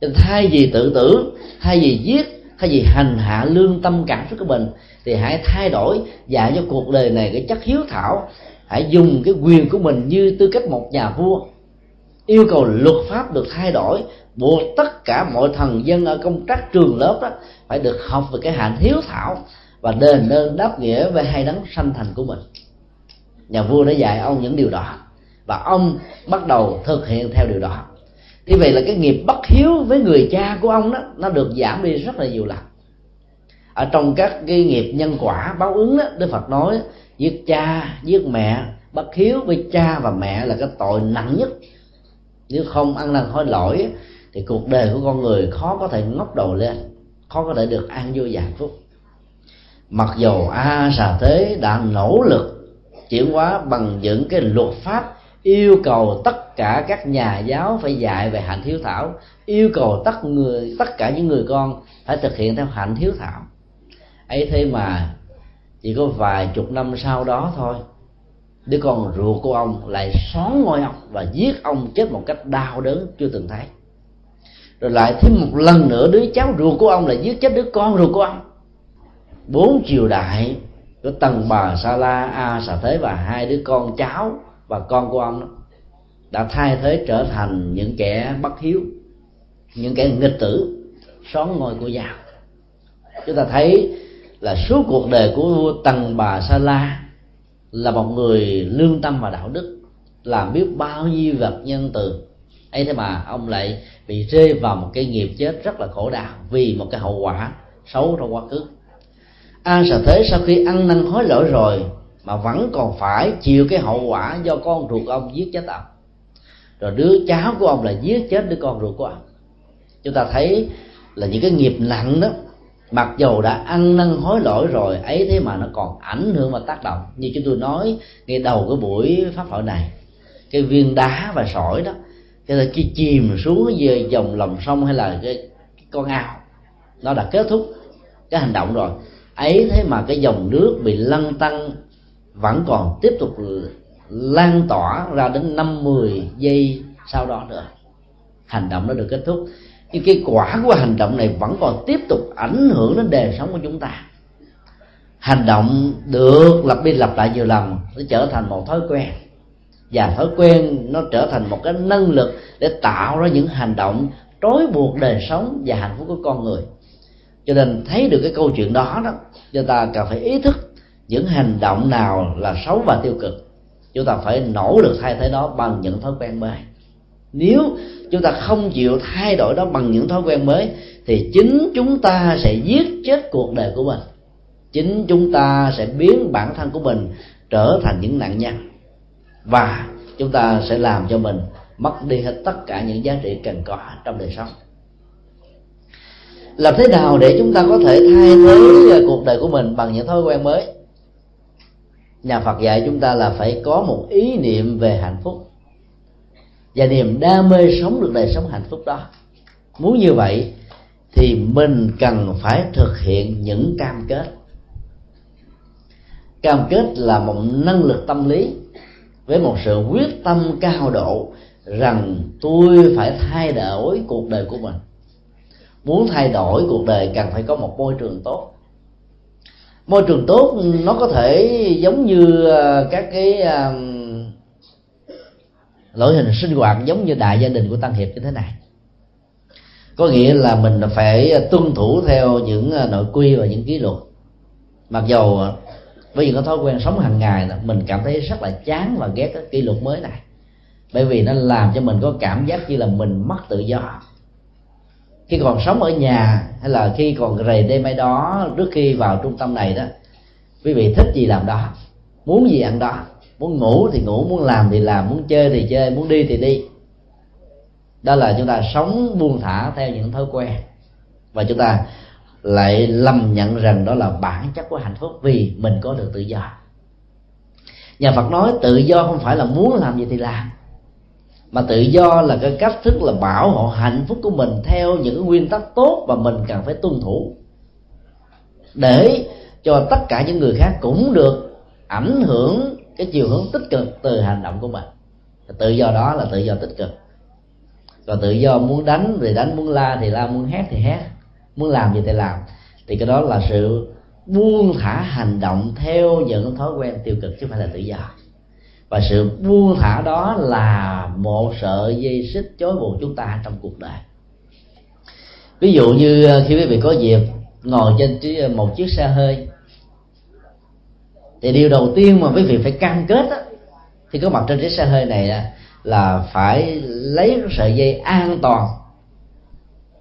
Nên thay vì tự tử, thay vì giết, thay vì hành hạ lương tâm cảm xúc của mình, thì hãy thay đổi, dạy cho cuộc đời này cái chất hiếu thảo hãy dùng cái quyền của mình như tư cách một nhà vua. Yêu cầu luật pháp được thay đổi, buộc tất cả mọi thần dân ở công tác trường lớp đó phải được học về cái hạnh hiếu thảo và đền ơn đáp nghĩa về hai đấng sanh thành của mình. Nhà vua đã dạy ông những điều đó và ông bắt đầu thực hiện theo điều đó. Như vậy là cái nghiệp bất hiếu với người cha của ông đó, nó được giảm đi rất là nhiều lần. Ở trong các cái nghiệp nhân quả, báo ứng đó, đức phật nói giết cha, giết mẹ. Bất hiếu với cha và mẹ là cái tội nặng nhất. Nếu không ăn năn hối lỗi, thì cuộc đời của con người khó có thể ngóc đầu lên, khó có thể được an vui và hạnh phúc. Mặc dầu a xà thế đã nỗ lực chuyển hóa bằng những cái luật pháp yêu cầu tất cả các nhà giáo phải dạy về hạnh hiếu thảo, yêu cầu tất người, tất cả những người con phải thực hiện theo hạnh hiếu thảo. Ấy thế mà chỉ có vài chục năm sau đó thôi. Đứa con ruột của ông lại xón ngôi ông và giết ông chết một cách đau đớn chưa từng thấy. Rồi lại thêm một lần nữa, đứa cháu ruột của ông lại giết chết đứa con ruột của ông. Bốn triều đại của tần bà sa la, a xà thế và hai đứa con cháu và con của ông đó, đã thay thế trở thành những kẻ bất hiếu, những kẻ nghịch tử, xón ngôi của giàu chúng ta thấy là suốt cuộc đời của vua tần bà sa la là một người lương tâm và đạo đức, làm biết bao nhiêu vật nhân từ. Ấy thế mà ông lại bị rơi vào một cái nghiệp chết rất là khổ đau vì một cái hậu quả xấu trong quá khứ. An sợ thế sau khi ăn năn hối lỗi rồi mà vẫn còn phải chịu cái hậu quả do con ruột ông giết chết ông. Rồi đứa cháu của ông là giết chết đứa con ruột của ông. Chúng ta thấy là những cái nghiệp nặng đó mặc dầu đã ăn năn hối lỗi rồi ấy thế mà nó còn ảnh hưởng và tác động. Như chúng tôi nói ngay đầu cái buổi pháp hội này cái viên đá và sỏi đó cái khi chìm xuống về dòng lòng sông hay là cái, cái con ao nó đã kết thúc cái hành động rồi. Ấy thế mà cái dòng nước bị lăn tăng vẫn còn tiếp tục lan tỏa ra đến năm mười giây sau đó nữa. Hành động nó được kết thúc nhưng cái quả của hành động này vẫn còn tiếp tục ảnh hưởng đến đời sống của chúng ta. Hành động được lặp đi lặp lại nhiều lần, nó trở thành một thói quen. Và thói quen nó trở thành một cái năng lực để tạo ra những hành động trói buộc đời sống và hạnh phúc của con người. Cho nên thấy được cái câu chuyện đó đó, chúng ta cần phải ý thức những hành động nào là xấu và tiêu cực. Chúng ta phải nỗ lực thay thế đó bằng những thói quen mới nếu chúng ta không chịu thay đổi đó bằng những thói quen mới, thì chính chúng ta sẽ giết chết cuộc đời của mình. Chính chúng ta sẽ biến bản thân của mình trở thành những nạn nhân. Và chúng ta sẽ làm cho mình mất đi hết tất cả những giá trị cần có trong đời sống. Làm thế nào để chúng ta có thể thay thế cuộc đời của mình bằng những thói quen mới? Nhà phật dạy chúng ta là phải có một ý niệm về hạnh phúc và niềm đam mê sống được đời sống hạnh phúc đó. Muốn như vậy thì mình cần phải thực hiện những cam kết. Cam kết là một năng lực tâm lý với một sự quyết tâm cao độ rằng tôi phải thay đổi cuộc đời của mình. Muốn thay đổi cuộc đời cần phải có một môi trường tốt. Môi trường tốt nó có thể giống như à, các cái à, lỗi loại hình sinh hoạt giống như đại gia đình của tăng hiệp như thế này. Có nghĩa là mình phải tuân thủ theo những à, nội quy và những kỷ luật. Mặc dầu với những cái thói quen sống hàng ngày mình cảm thấy rất là chán và ghét cái kỷ luật mới này. Bởi vì nó làm cho mình có cảm giác như là mình mất tự do. Khi còn sống ở nhà hay là khi còn rầy đêm mai đó, trước khi vào trung tâm này đó, quý vị thích gì làm đó? Muốn gì ăn đó? Muốn ngủ thì ngủ, muốn làm thì làm, muốn chơi thì chơi, muốn đi thì đi. Đó là chúng ta sống buông thả theo những thói quen. Và chúng ta lại lầm nhận rằng đó là bản chất của hạnh phúc vì mình có được tự do. Nhà phật nói tự do không phải là muốn làm gì thì làm, mà tự do là cái cách thức là bảo hộ hạnh phúc của mình theo những nguyên tắc tốt và mình cần phải tuân thủ. Để cho tất cả những người khác cũng được ảnh hưởng cái chiều hướng tích cực từ hành động của mình. Tự do đó là tự do tích cực. Còn tự do muốn đánh thì đánh, muốn la thì la, muốn hét thì hét, muốn làm gì thì làm. Thì cái đó là sự buông thả hành động theo những thói quen tiêu cực chứ không phải là tự do. Và sự buông thả đó là một sợi dây xích chối buộc chúng ta trong cuộc đời. Ví dụ như ờ, khi quý vị có dịp ngồi trên ờ, một chiếc xe hơi thì điều đầu tiên mà quý vị phải cam kết đó, thì có mặt trên chiếc xe hơi này là phải lấy sợi dây an toàn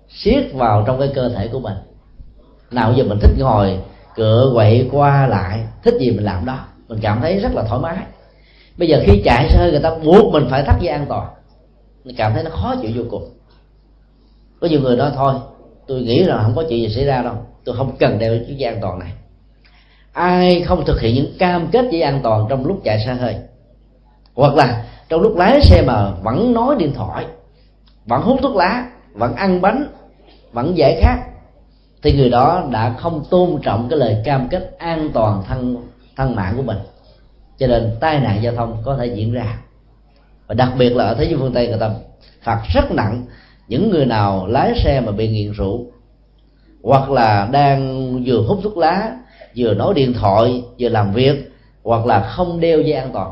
siết vào trong cái cơ thể của mình. Nào giờ mình thích ngồi cựa quậy qua lại thích gì mình làm đó mình cảm thấy rất là thoải mái. Bây giờ khi chạy xe hơi người ta buộc mình phải thắt dây an toàn. Mình cảm thấy nó khó chịu vô cùng. Có nhiều người nói thôi tôi nghĩ là không có chuyện gì xảy ra đâu tôi không cần đeo chiếc dây an toàn này ai không thực hiện những cam kết với an toàn trong lúc chạy xe hơi? Hoặc là trong lúc lái xe mà vẫn nói điện thoại, vẫn hút thuốc lá, vẫn ăn bánh, vẫn giải khát, thì người đó đã không tôn trọng cái lời cam kết an toàn thân thân mạng của mình. Cho nên tai nạn giao thông có thể diễn ra. Và đặc biệt là ở thế giới phương tây, người ta phạt rất nặng những người nào lái xe mà bị nghiện rượu, hoặc là đang vừa hút thuốc lá vừa nói điện thoại, vừa làm việc, hoặc là không đeo dây an toàn,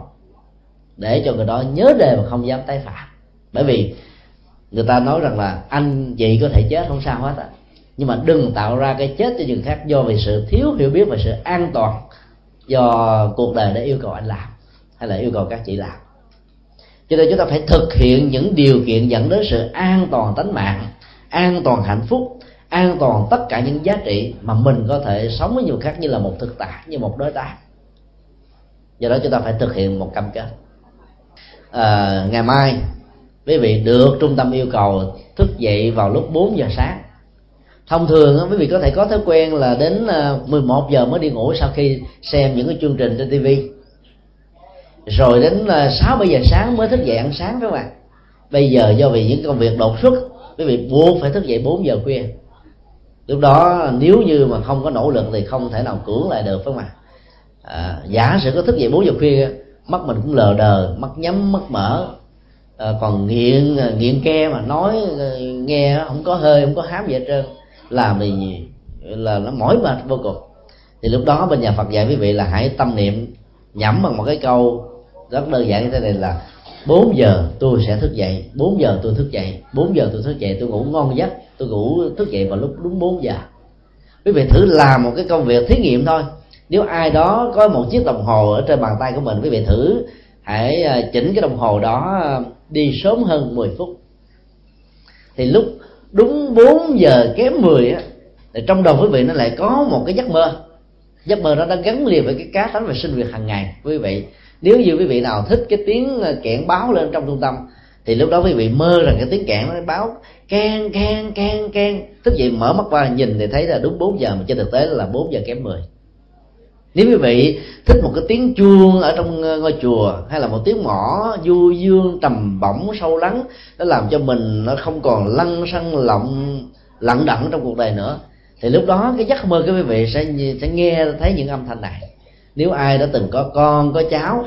để cho người đó nhớ đề mà không dám tái phạm. Bởi vì người ta nói rằng là anh chị có thể chết không sao hết á. Nhưng mà đừng tạo ra cái chết cho người khác do vì sự thiếu hiểu biết và sự an toàn do cuộc đời đã yêu cầu anh làm hay là yêu cầu các chị làm. Cho nên chúng ta phải thực hiện những điều kiện dẫn đến sự an toàn tính mạng, an toàn hạnh phúc an toàn tất cả những giá trị mà mình có thể sống với nhiều khác như là một thực tại như một đối tác. Do đó chúng ta phải thực hiện một cam kết. À, ngày mai quý vị được trung tâm yêu cầu thức dậy vào lúc 4 giờ sáng. Thông thường quý vị có thể có thói quen là đến à, 11 giờ mới đi ngủ sau khi xem những cái chương trình trên tivi. rồi đến à, 6 7 giờ sáng mới thức dậy ăn sáng các bạn bây giờ do vì những công việc đột xuất quý vị buộc phải thức dậy 4 giờ khuya lúc đó nếu như mà không có nỗ lực thì không thể nào cưỡng lại được phải không ạ? À, giả sử có thức dậy bốn giờ khuya mắt mình cũng lờ đờ mắt nhắm mắt mở. À, còn nghiện à, nghiện ke mà nói à, nghe không có hơi không có hám gì hết trơn làm thì là nó mỏi mệt vô cùng. Thì lúc đó bên nhà Phật dạy quý vị là hãy tâm niệm nhẩm bằng một cái câu rất đơn giản như thế này là 4 giờ tôi sẽ thức dậy. 4 giờ tôi thức dậy. 4 giờ tôi thức dậy, tôi ngủ ngon giấc. Tôi ngủ thức dậy vào lúc đúng 4 giờ. Quý vị thử làm một cái công việc thí nghiệm thôi. Nếu ai đó có một chiếc đồng hồ ở trên bàn tay của mình, quý vị thử hãy à, chỉnh cái đồng hồ đó à, đi sớm hơn 10 phút. Thì lúc đúng 4 giờ kém 10 á, thì trong đầu quý vị nó lại có một cái giấc mơ. Giấc mơ đó đã gắn liền với cái cá tánh và sinh việc hàng ngày, quý vị nếu như quý vị nào thích cái tiếng ờ, kẹn báo lên trong trung tâm, thì lúc đó quý vị mơ rằng cái tiếng kẹn nó báo. Can can can can tức vậy mở mắt qua nhìn thì thấy là đúng 4 giờ, mà trên thực tế là 4 giờ kém 10 nếu quý vị thích một cái tiếng chuông ở trong ờ, ngôi chùa, hay là một tiếng mỏ du dương trầm bổng sâu lắng, nó làm cho mình nó không còn lăn xăng lộng lặng đặng trong cuộc đời nữa, thì lúc đó cái giấc mơ của quý vị sẽ sẽ nghe, thấy những âm thanh này nếu ai đã từng có con, có cháu,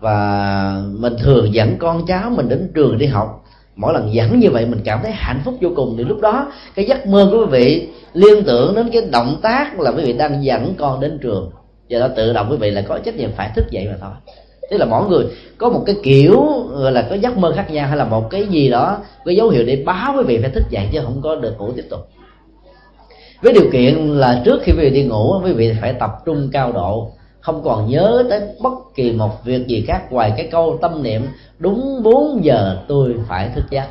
và mình thường dẫn con cháu mình đến trường đi học, mỗi lần dẫn như vậy mình cảm thấy hạnh phúc vô cùng. Thì lúc đó, cái giấc mơ của quý vị liên tưởng đến cái động tác là quý vị đang dẫn con đến trường. Do đó tự động quý vị là có trách nhiệm phải thức dậy mà thôi. Tức là mỗi người có một cái kiểu, gọi là có giấc mơ khác nhau, hay là một cái gì đó cái dấu hiệu để báo quý vị phải thức dậy chứ không có được ngủ tiếp tục. Với điều kiện là trước khi quý vị đi ngủ, quý vị phải tập trung cao độ không còn nhớ tới bất kỳ một việc gì khác ngoài cái câu tâm niệm, đúng 4 giờ tôi phải thức giấc.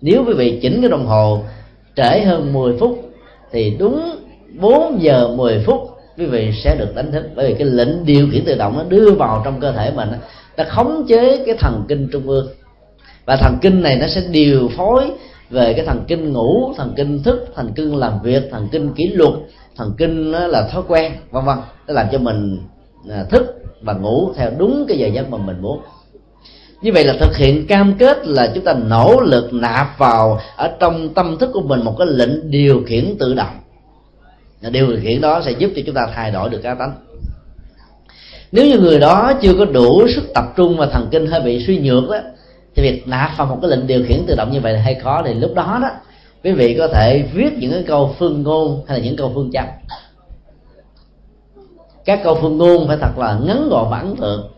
Nếu quý vị chỉnh cái đồng hồ trễ hơn 10 phút, thì đúng 4 giờ 10 phút quý vị sẽ được đánh thức. Bởi vì cái lệnh điều khiển tự động nó đưa vào trong cơ thể mình, nó khống chế cái thần kinh trung ương. Và thần kinh này nó sẽ điều phối về cái thần kinh ngủ, thần kinh thức, thần kinh làm việc, thần kinh kỷ luật thần kinh là thói quen, vân vân. Nó làm cho mình à, thức và ngủ theo đúng cái giờ giấc mà mình muốn. Như vậy là thực hiện cam kết là chúng ta nỗ lực nạp vào ở trong tâm thức của mình một cái lệnh điều khiển tự động. Điều khiển đó sẽ giúp cho chúng ta thay đổi được cá tánh. Nếu như người đó chưa có đủ sức tập trung và thần kinh hơi bị suy nhược đó thì việc nạp vào một cái lệnh điều khiển tự động như vậy là hay khó. Thì lúc đó đó quý vị có thể viết những cái câu phương ngôn hay là những câu phương châm. Các câu phương ngôn phải thật là ngắn gọn và ấn tượng.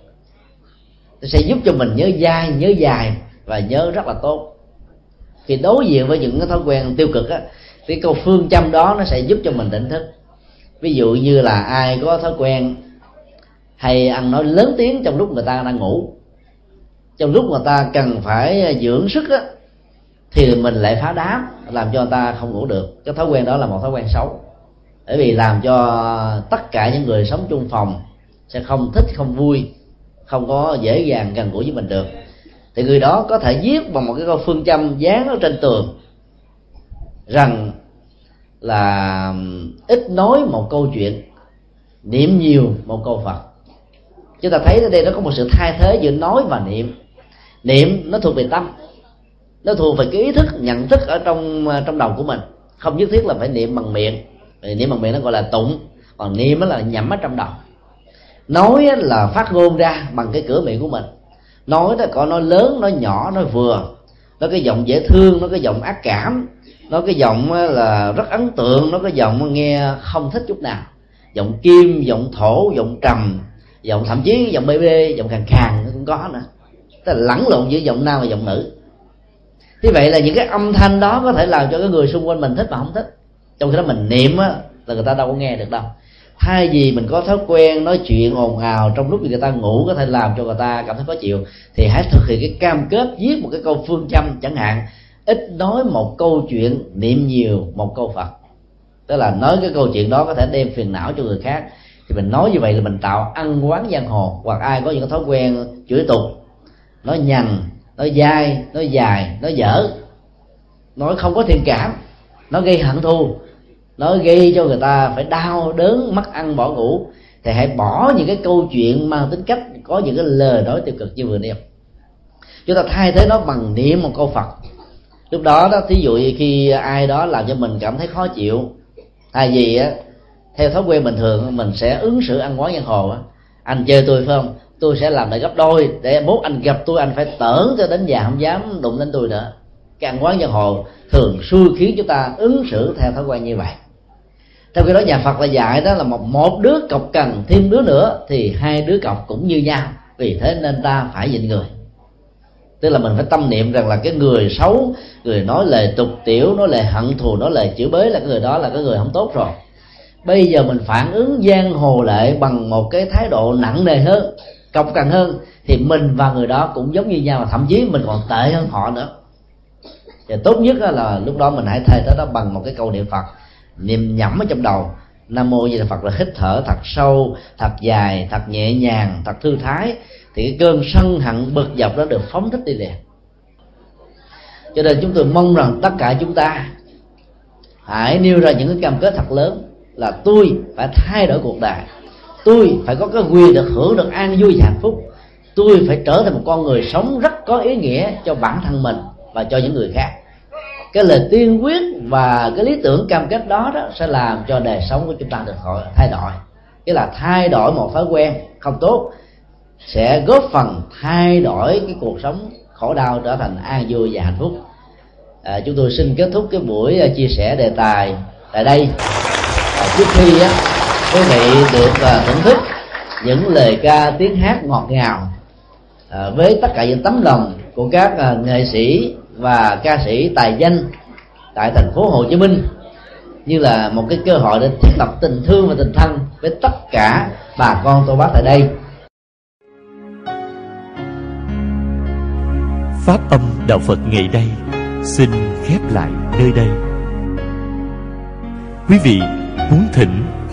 Sẽ giúp cho mình nhớ dai, nhớ dài và nhớ rất là tốt. Khi đối diện với những cái thói quen tiêu cực á, cái câu phương châm đó nó sẽ giúp cho mình tỉnh thức. Ví dụ như là ai có thói quen hay ăn nói lớn tiếng trong lúc người ta đang ngủ. Trong lúc người ta cần phải à, dưỡng sức á thì mình lại phá đám, làm cho người ta không ngủ được. Cái thói quen đó là một thói quen xấu. Bởi vì làm cho tất cả những người sống chung phòng sẽ không thích, không vui, không có dễ dàng gần gũi với mình được. Thì người đó có thể viết bằng một cái câu phương châm dán ở trên tường rằng là ít nói một câu chuyện, niệm nhiều một câu phật. Chúng ta thấy ở đây nó có một sự thay thế giữa nói và niệm. Niệm nó thuộc về tâm nó thuộc về cái ý thức, nhận thức ở trong ờ, trong đầu của mình. Không nhất thiết là phải niệm bằng miệng. Niệm bằng miệng nó gọi là tụng. Còn niệm là nhẩm ở trong đầu. Nói là phát ngôn ra bằng cái cửa miệng của mình. Nói là có nói lớn, nói nhỏ, nói vừa. Nó cái giọng dễ thương, nó cái giọng ác cảm. Nó cái giọng là rất ấn tượng, nó cái giọng nghe không thích chút nào. Giọng kim, giọng thổ, giọng trầm, giọng thậm chí giọng bê bê, giọng khàn khàn nó cũng có nữa. Tức là lẫn lộn giữa giọng nam và giọng nữ thế vậy là những cái âm thanh đó có thể làm cho cái người xung quanh mình thích mà không thích. Trong khi đó mình niệm á, là người ta đâu có nghe được đâu. Thay vì mình có thói quen nói chuyện ồn ào trong lúc người ta ngủ có thể làm cho người ta cảm thấy khó chịu, thì hãy thực hiện cái cam kết viết một cái câu phương châm chẳng hạn. Ít nói một câu chuyện, niệm nhiều một câu phật. Tức là nói cái câu chuyện đó có thể đem phiền não cho người khác. Thì mình nói như vậy là mình tạo ăn quán giang hồ, hoặc ai có những cái thói quen chửi tục, nói nhằn nói dai, nói dài, nói dở. Nói không có thiện cảm, nó gây hận thù. Nó gây cho người ta phải đau đớn, mất ăn, bỏ ngủ. Thì hãy bỏ những cái câu chuyện mang tính cách có những cái lời nói tiêu cực như vừa nêu. Chúng ta thay thế nó bằng niệm một câu phật. Lúc đó đó, thí dụ như khi ai đó làm cho mình cảm thấy khó chịu, thay vì á, theo thói quen bình thường, mình sẽ ứng xử ăn quán giang hồ á. Anh chơi tôi phải không? Tôi sẽ làm lại gấp đôi để mốt anh gặp tôi, anh phải tởn cho đến già không dám đụng đến tôi nữa. Càng quán giang hồ thường xui khiến chúng ta ứng xử theo thói quen như vậy. Trong khi đó, nhà phật là dạy đó là một một đứa cọc cần thêm đứa nữa thì hai đứa cọc cũng như nhau. Vì thế nên ta phải nhịn người. Tức là mình phải tâm niệm rằng là cái người xấu, người nói lời tục tiểu, nói lời hận thù, nói lời chửi bới là cái người đó là cái người không tốt rồi. Bây giờ mình phản ứng giang hồ lại bằng một cái thái độ nặng nề hơn cọc cần hơn thì mình và người đó cũng giống như nhau và thậm chí mình còn tệ hơn họ nữa. Thì tốt nhất là lúc đó mình hãy thay thế đó bằng một cái câu niệm phật. Niệm nhẩm ở trong đầu. Nam mô di đà phật là hít thở thật sâu, thật dài, thật nhẹ nhàng, thật thư thái. Thì cái cơn sân hận bực dọc đó được phóng thích đi liền. Cho nên chúng tôi mong rằng tất cả chúng ta hãy nêu ra những cái cam kết thật lớn là tôi phải thay đổi cuộc đời tôi phải có cái quyền được hưởng được an vui và hạnh phúc. Tôi phải trở thành một con người sống rất có ý nghĩa cho bản thân mình và cho những người khác. Cái lời tiên quyết và cái lý tưởng cam kết đó đó sẽ làm cho đời sống của chúng ta được thay đổi. Cái là thay đổi một thói quen không tốt sẽ góp phần thay đổi cái cuộc sống khổ đau trở thành an vui và hạnh phúc. À, chúng tôi xin kết thúc cái buổi à, chia sẻ đề tài tại đây. À, trước khi á, quý vị được à, thưởng thức những lời ca tiếng hát ngọt ngào à, với tất cả những tấm lòng của các à, nghệ sĩ và ca sĩ tài danh tại thành phố Hồ Chí Minh, như là một cái cơ hội để thiết lập tình thương và tình thân với tất cả bà con tô bác tại đây Pháp âm Đạo Phật ngày đây xin khép lại nơi đây. Quý vị muốn thỉnh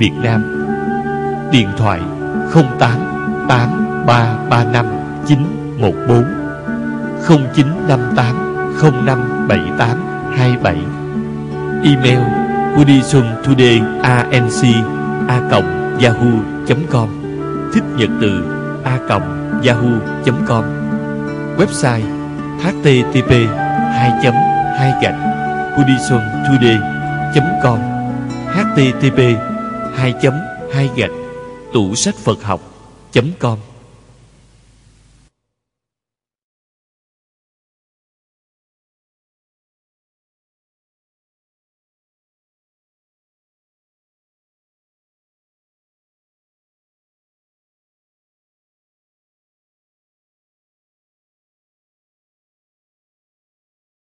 Việt Nam. Điện thoại 08 8335 914 0958 0578 27 Email Buddhism Today anc a yahoo.com Thích nhật từ a yahoo.com Website http 2 2 gạch buddhismtoday com http hai chấm hai gạch tủ sách phật học com